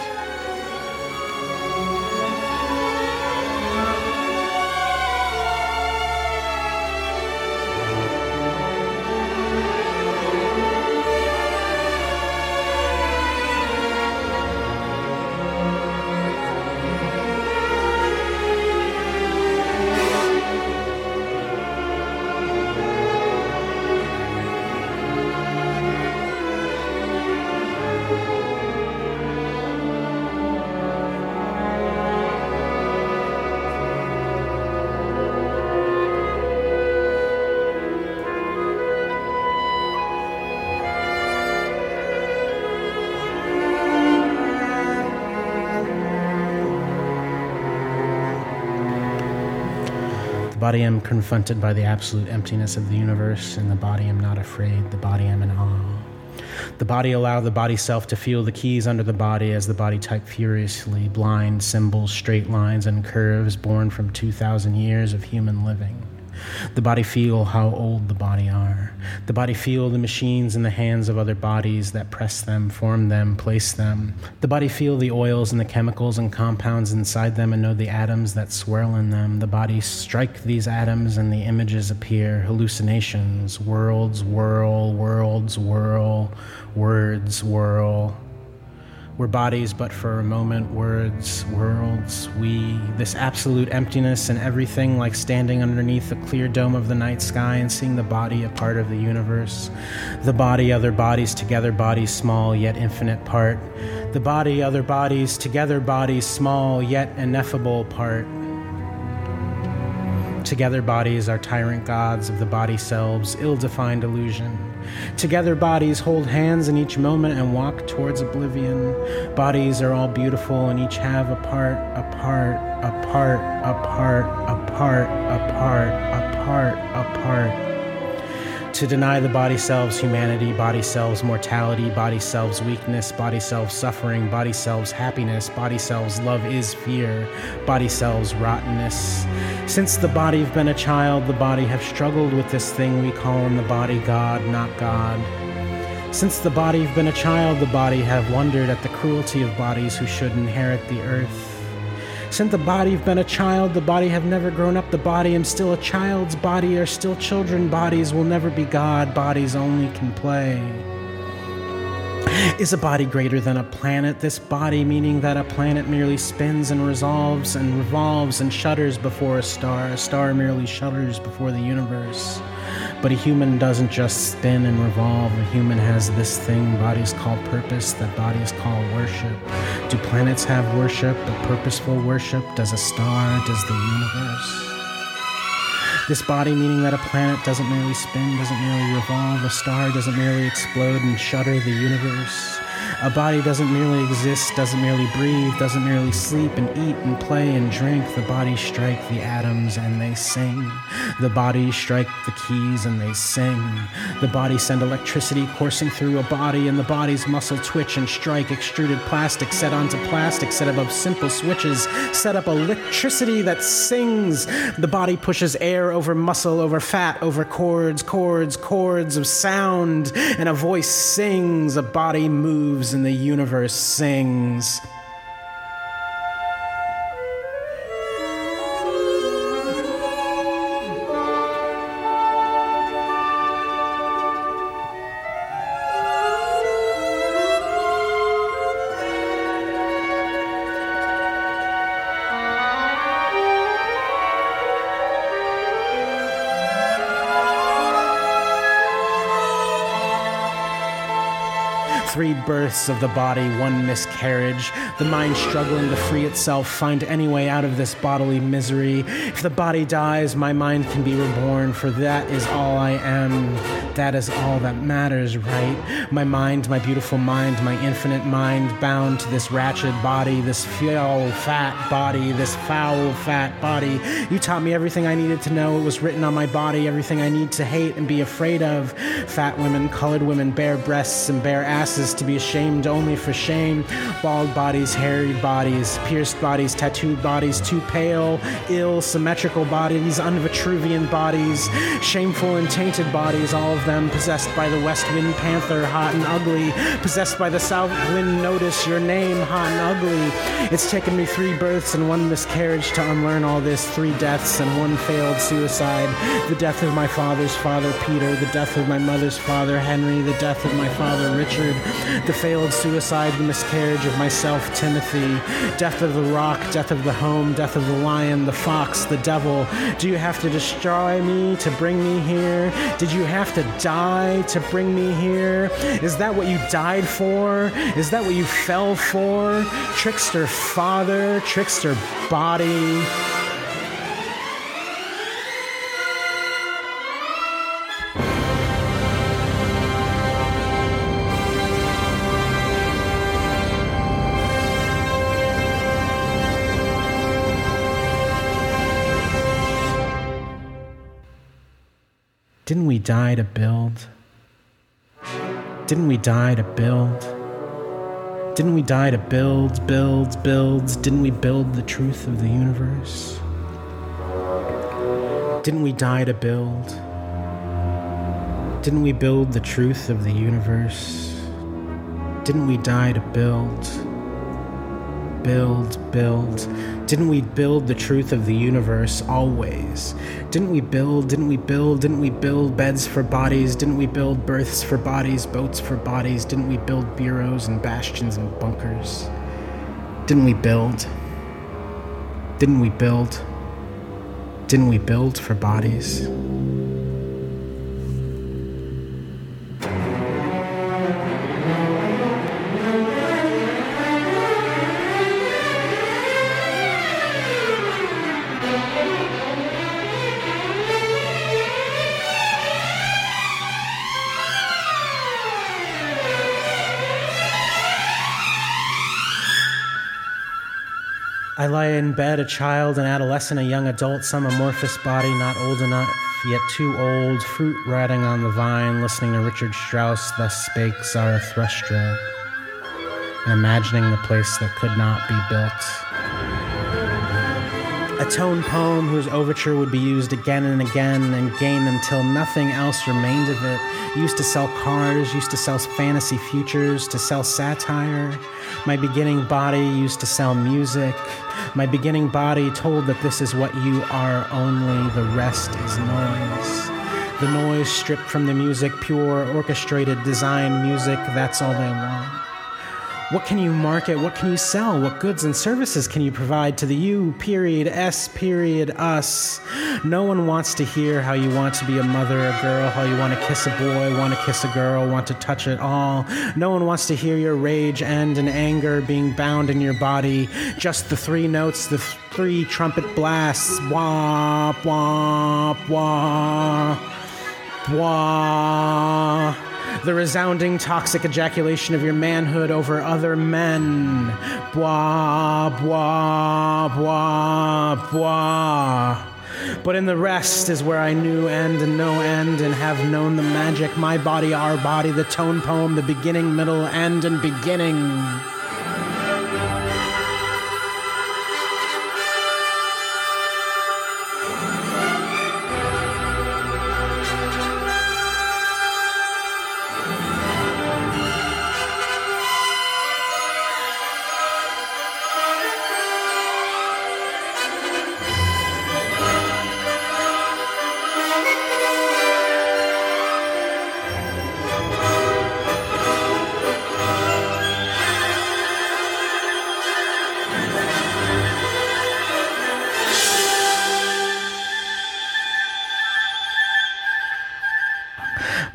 Body am confronted by the absolute emptiness of the universe, and the body am not afraid, the body am in awe. The body allow the body self to feel the keys under the body as the body type furiously, blind symbols, straight lines, and curves born from 2,000 years of human living. The body feel how old the body are. The body feel the machines in the hands of other bodies that press them, form them, place them. The body feel the oils and the chemicals and compounds inside them and know the atoms that swirl in them. The body strike these atoms and the images appear, hallucinations, worlds whirl, worlds whirl, words whirl. We're bodies, but for a moment, words, worlds, we, this absolute emptiness and everything like standing underneath the clear dome of the night sky and seeing the body a part of the universe. The body, other bodies, together bodies, small yet infinite part. The body, other bodies, together bodies, small yet ineffable part. Together bodies are tyrant gods of the body selves, ill defined illusion. Together bodies hold hands in each moment and walk towards oblivion. Bodies are all beautiful and each have a part, a part, a part, a part, a part, a part, a part, a part. To deny the body selves humanity, body selves mortality, body selves weakness, body selves suffering, body selves happiness, body selves love is fear, body selves rottenness. Since the body have been a child, the body have struggled with this thing we call in the body God, not God. Since the body have been a child, the body have wondered at the cruelty of bodies who should inherit the earth. Since the body have been a child, the body have never grown up. The body am still a child's body, are still children. Bodies will never be God. Bodies only can play. Is a body greater than a planet? This body, meaning that a planet merely spins and resolves and revolves and shudders before a star. A star merely shudders before the universe. But a human doesn't just spin and revolve. A human has this thing bodies call purpose, that bodies call worship. Do planets have worship, a purposeful worship? Does a star? Does the universe? This body, meaning that a planet doesn't merely spin, doesn't merely revolve, a star doesn't merely explode and shudder the universe. A body doesn't merely exist, doesn't merely breathe, doesn't merely sleep and eat and play and drink. The bodies strike the atoms and they sing. The bodies strike the keys and they sing. The bodies send electricity coursing through a body, and the body's muscle twitch and strike extruded plastic set onto plastic set above simple switches, set up electricity that sings. The body pushes air over muscle, over fat, over cords, cords, cords of sound, and a voice sings. A body moves and the universe sings. Births of the body, one miscarriage. The mind struggling to free itself, find any way out of this bodily misery. If the body dies, my mind can be reborn, for that is all I am. That is all that matters, right? My mind, my beautiful mind, my infinite mind, bound to this ratchet body, this foul, fat body, this foul, fat body. You taught me everything I needed to know. It was written on my body, everything I need to hate and be afraid of. Fat women, colored women, bare breasts and bare asses to be ashamed only for shame. Bald bodies, hairy bodies, pierced bodies, tattooed bodies, too pale, ill, symmetrical bodies, unvitruvian bodies, shameful and tainted bodies, all of them possessed by the west wind panther, hot and ugly, possessed by the south wind notice, your name, hot and ugly. It's taken me three births and one miscarriage to unlearn all this, three deaths and one failed suicide. The death of my father's father, Peter, the death of my mother's father, Henry, the death of my father, Richard, the failed suicide, the miscarriage of myself, Timothy, death of the rock, death of the home, death of the lion, the fox, the devil. Do you have to destroy me to bring me here? Did you have to die to bring me here? Is that what you died for? Is that what you fell for? Trickster father, trickster body. Didn't we die to build? Didn't we die to build? Didn't we die to build, build, build? Didn't we build the truth of the universe? Didn't we die to build? Didn't we build the truth of the universe? Didn't we die to build? Build, build. Didn't we build the truth of the universe always? Didn't we build, didn't we build, didn't we build beds for bodies? Didn't we build berths for bodies, boats for bodies? Didn't we build bureaus and bastions and bunkers? Didn't we build? Didn't we build? Didn't we build for bodies? Lie in bed, a child, an adolescent, a young adult, some amorphous body, not old enough, yet too old, fruit rotting on the vine, listening to Richard Strauss, thus spake Zarathustra, and imagining the place that could not be built. A tone poem whose overture would be used again and again and again until nothing else remained of it. Used to sell cars, used to sell fantasy futures, to sell satire. My beginning body used to sell music. My beginning body told that this is what you are, only the rest is noise. The noise stripped from the music, pure, orchestrated, designed music, that's all they want. What can you market? What can you sell? What goods and services can you provide to the you, period, S, period, us? No one wants to hear how you want to be a mother, a girl, how you want to kiss a boy, want to kiss a girl, want to touch it all. No one wants to hear your rage and and anger being bound in your body. Just the three notes, the three trumpet blasts. Wah, wah, wah, wah the resounding toxic ejaculation of your manhood over other men. Blah, blah, blah, blah. But in the rest is where I knew end and no end and have known the magic. My body, our body, the tone poem, the beginning, middle, end, and beginning.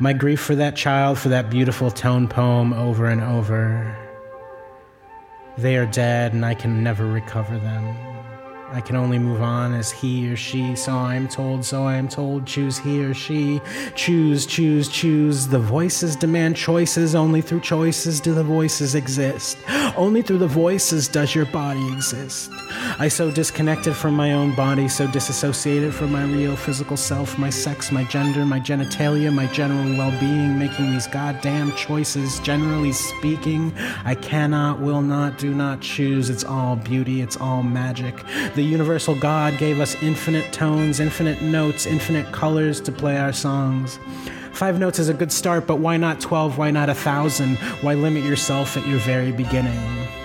My grief for that child, for that beautiful tone poem over and over. They are dead, and I can never recover them. I can only move on as he or she, so I am told, so I am told. Choose he or she. Choose, choose, choose. The voices demand choices. Only through choices do the voices exist. Only through the voices does your body exist. I so disconnected from my own body, so disassociated from my real physical self, my sex, my gender, my genitalia, my general well being, making these goddamn choices. Generally speaking, I cannot, will not, do not choose. It's all beauty, it's all magic. The universal God gave us infinite tones, infinite notes, infinite colors to play our songs. Five notes is a good start, but why not 12? Why not a thousand? Why limit yourself at your very beginning?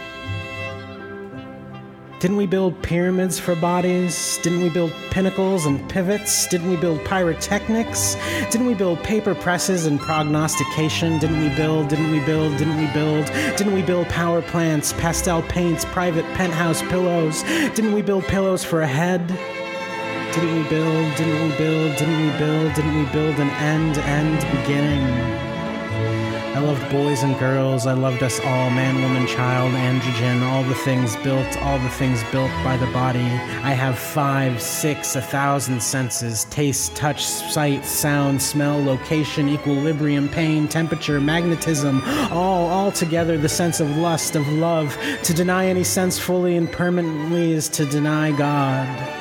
Didn't we build pyramids for bodies? Didn't we build pinnacles and pivots? Didn't we build pyrotechnics? Didn't we build paper presses and prognostication? Didn't we build, didn't we build, didn't we build? Didn't we build power plants, pastel paints, private penthouse pillows? Didn't we build pillows for a head? Didn't we build, didn't we build, didn't we build, didn't we build an end end beginning? I loved boys and girls. I loved us all man, woman, child, androgen, all the things built, all the things built by the body. I have five, six, a thousand senses taste, touch, sight, sound, smell, location, equilibrium, pain, temperature, magnetism, all, all together the sense of lust, of love. To deny any sense fully and permanently is to deny God.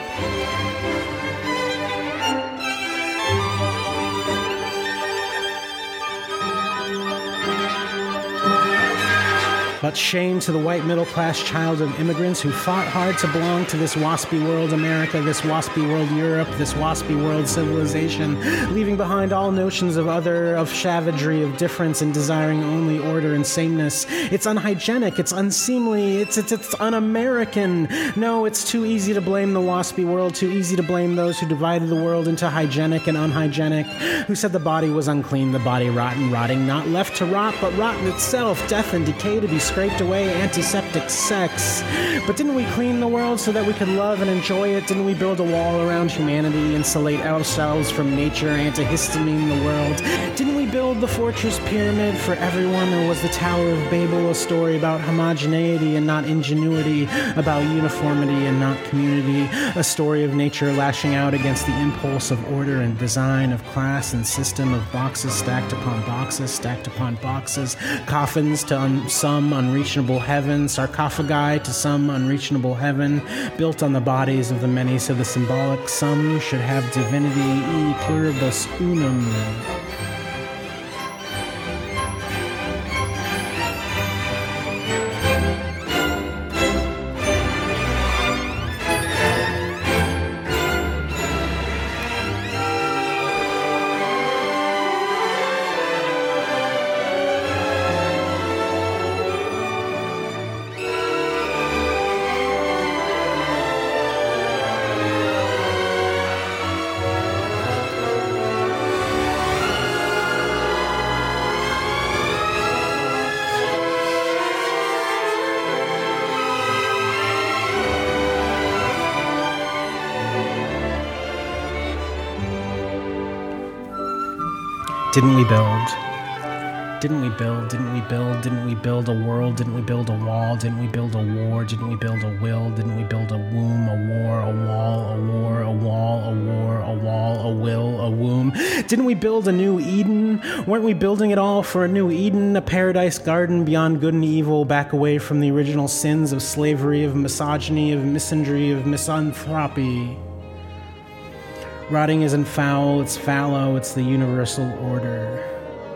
But shame to the white middle class child of immigrants who fought hard to belong to this waspy world America, this waspy world Europe, this waspy world civilization, leaving behind all notions of other, of savagery, of difference, and desiring only order and sameness. It's unhygienic, it's unseemly, it's, it's, it's un American. No, it's too easy to blame the waspy world, too easy to blame those who divided the world into hygienic and unhygienic, who said the body was unclean, the body rotten, rotting, not left to rot, but rotten itself, death and decay to be scraped away, antiseptic sex. But didn't we clean the world so that we could love and enjoy it? Didn't we build a wall around humanity, insulate ourselves from nature, antihistamine the world? Didn't we build the fortress pyramid for everyone, or was the Tower of Babel a story about homogeneity and not ingenuity, about uniformity and not community, a story of nature lashing out against the impulse of order and design, of class and system, of boxes stacked upon boxes, stacked upon boxes, coffins to un- some unreachable heaven, sarcophagi to some unreachable heaven, built on the bodies of the many, so the symbolic some should have divinity e pluribus unum. Didn't we build? Didn't we build? Didn't we build? Didn't we build a world? Didn't we build a wall? Didn't we build a war? Didn't we build a will? Didn't we build a womb, a war, a wall, a war, a wall, a war, a wall, a will, a womb? Didn't we build a new Eden? Weren't we building it all for a new Eden, a paradise garden beyond good and evil, back away from the original sins of slavery, of misogyny, of misandry, of misanthropy? Rotting isn't foul, it's fallow, it's the universal order.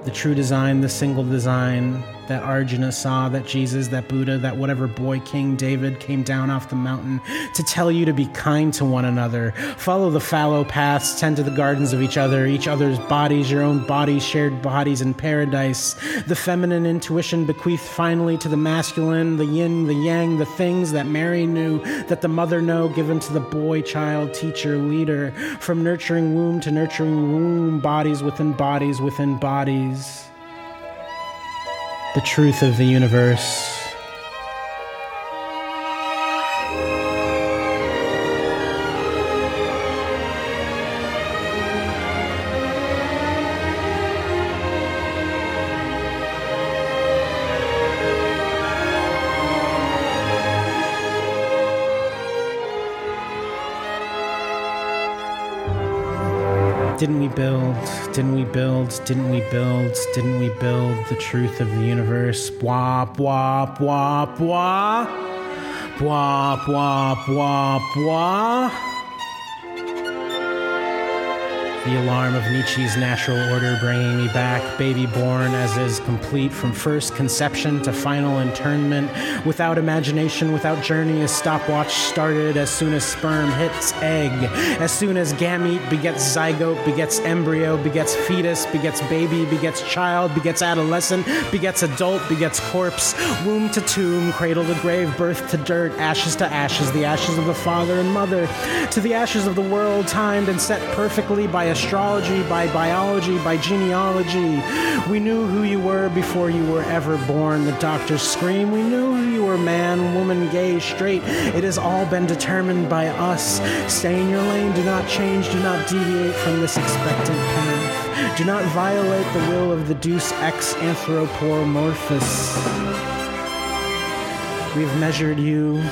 The true design, the single design that Arjuna saw, that Jesus, that Buddha, that whatever boy King David came down off the mountain to tell you to be kind to one another. Follow the fallow paths, tend to the gardens of each other, each other's bodies, your own bodies, shared bodies in paradise. The feminine intuition bequeathed finally to the masculine, the yin, the yang, the things that Mary knew, that the mother know, given to the boy, child, teacher, leader. From nurturing womb to nurturing womb, bodies within bodies within bodies the truth of the universe. Didn't we build? Didn't we build? Didn't we build? Didn't we build the truth of the universe? Blah, blah, blah, blah. Blah, blah, blah, blah. The alarm of Nietzsche's natural order bringing me back, baby born as is complete from first conception to final internment, without imagination, without journey, a stopwatch started as soon as sperm hits egg, as soon as gamete begets zygote, begets embryo, begets fetus, begets baby, begets child, begets adolescent, begets adult, begets corpse, womb to tomb, cradle to grave, birth to dirt, ashes to ashes, the ashes of the father and mother, to the ashes of the world, timed and set perfectly by astrology, by biology, by genealogy. We knew who you were before you were ever born. The doctors scream. We knew who you were man, woman, gay, straight. It has all been determined by us. Stay in your lane. Do not change. Do not deviate from this expectant path. Do not violate the will of the Deus ex anthropomorphous. We've measured you,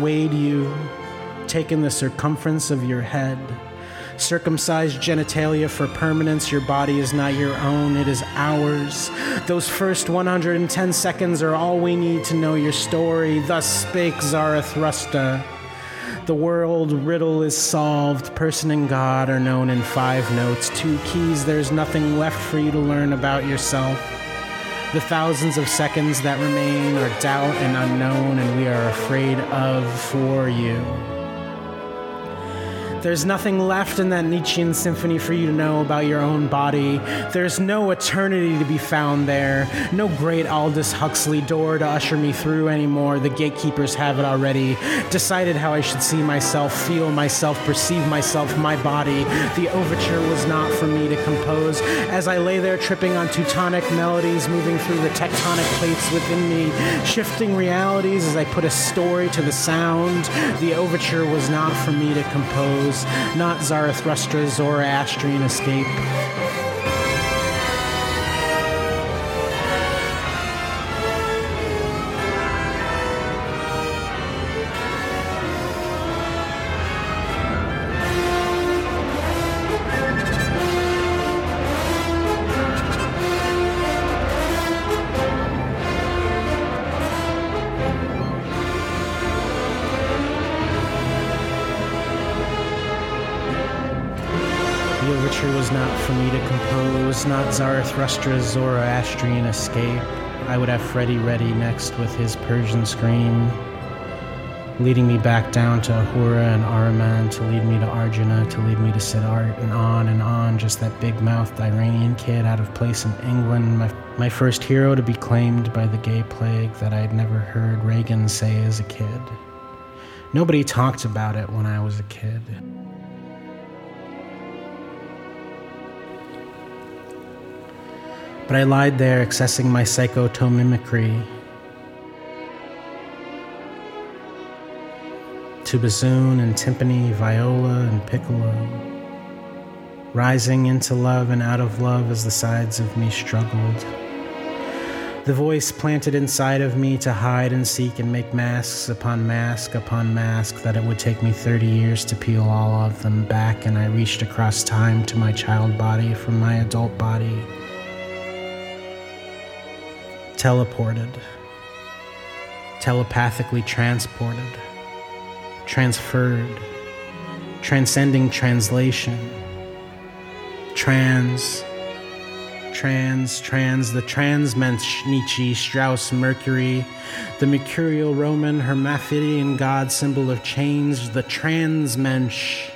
weighed you, taken the circumference of your head. Circumcised genitalia for permanence. Your body is not your own, it is ours. Those first 110 seconds are all we need to know your story. Thus spake Zarathustra. The world riddle is solved. Person and God are known in five notes. Two keys, there's nothing left for you to learn about yourself. The thousands of seconds that remain are doubt and unknown, and we are afraid of for you. There's nothing left in that Nietzschean symphony for you to know about your own body. There's no eternity to be found there. No great Aldous Huxley door to usher me through anymore. The gatekeepers have it already. Decided how I should see myself, feel myself, perceive myself, my body. The overture was not for me to compose. As I lay there tripping on Teutonic melodies, moving through the tectonic plates within me, shifting realities as I put a story to the sound. The overture was not for me to compose not Zarathustra's Zoroastrian escape. Not Zarathustra's Zoroastrian escape. I would have Freddie ready next with his Persian scream, leading me back down to Ahura and Ahriman, to lead me to Arjuna, to lead me to Siddhart, and on and on. Just that big mouthed Iranian kid out of place in England, my, my first hero to be claimed by the gay plague that I'd never heard Reagan say as a kid. Nobody talked about it when I was a kid. But I lied there, accessing my psychotomimicry. To bassoon and timpani, viola and piccolo. Rising into love and out of love as the sides of me struggled. The voice planted inside of me to hide and seek and make masks upon mask upon mask that it would take me 30 years to peel all of them back, and I reached across time to my child body from my adult body teleported, telepathically transported, transferred, transcending translation, trans, trans, trans, the transmensch, Nietzsche, Strauss, Mercury, the mercurial Roman, Hermaphrodian god symbol of change, the transmensch.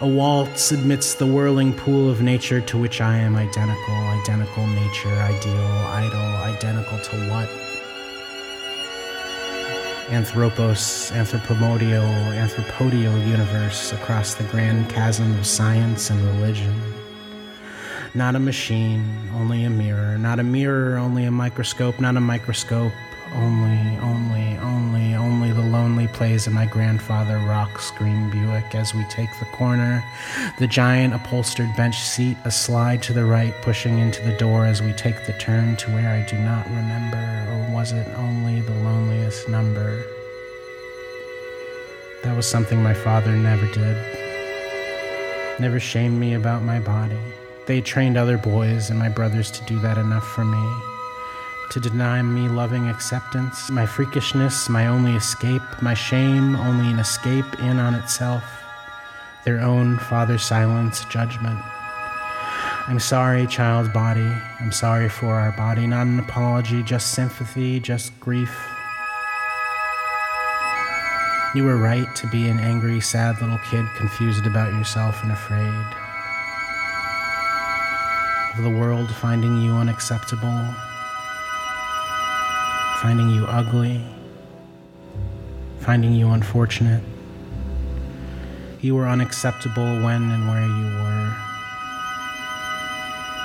A waltz amidst the whirling pool of nature to which I am identical, identical nature, ideal, idol, identical to what? Anthropos, anthropomodial, anthropodial universe across the grand chasm of science and religion. Not a machine, only a mirror. Not a mirror, only a microscope. Not a microscope, only, only, only, only the lonely plays of my grandfather rocks green Buick as we take the corner. The giant upholstered bench seat, a slide to the right, pushing into the door as we take the turn to where I do not remember, or was it only the loneliest number? That was something my father never did. never shamed me about my body. They trained other boys and my brothers to do that enough for me. To deny me loving acceptance, my freakishness, my only escape, my shame, only an escape in on itself, their own father silence judgment. I'm sorry, child's body. I'm sorry for our body. Not an apology, just sympathy, just grief. You were right to be an angry, sad little kid, confused about yourself and afraid. Of the world finding you unacceptable, finding you ugly, finding you unfortunate. You were unacceptable when and where you were.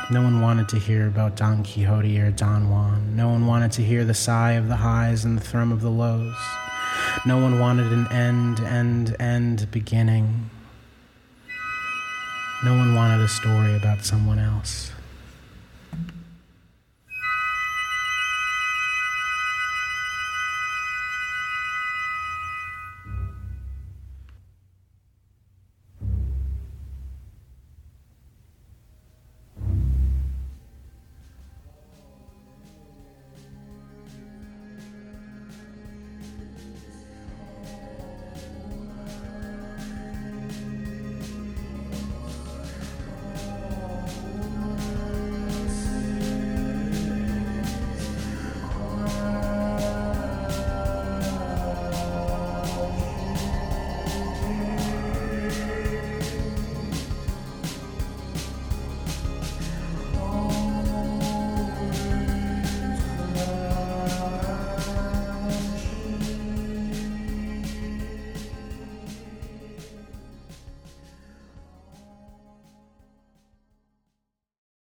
No one wanted to hear about Don Quixote or Don Juan. No one wanted to hear the sigh of the highs and the thrum of the lows. No one wanted an end, end, end beginning. No one wanted a story about someone else.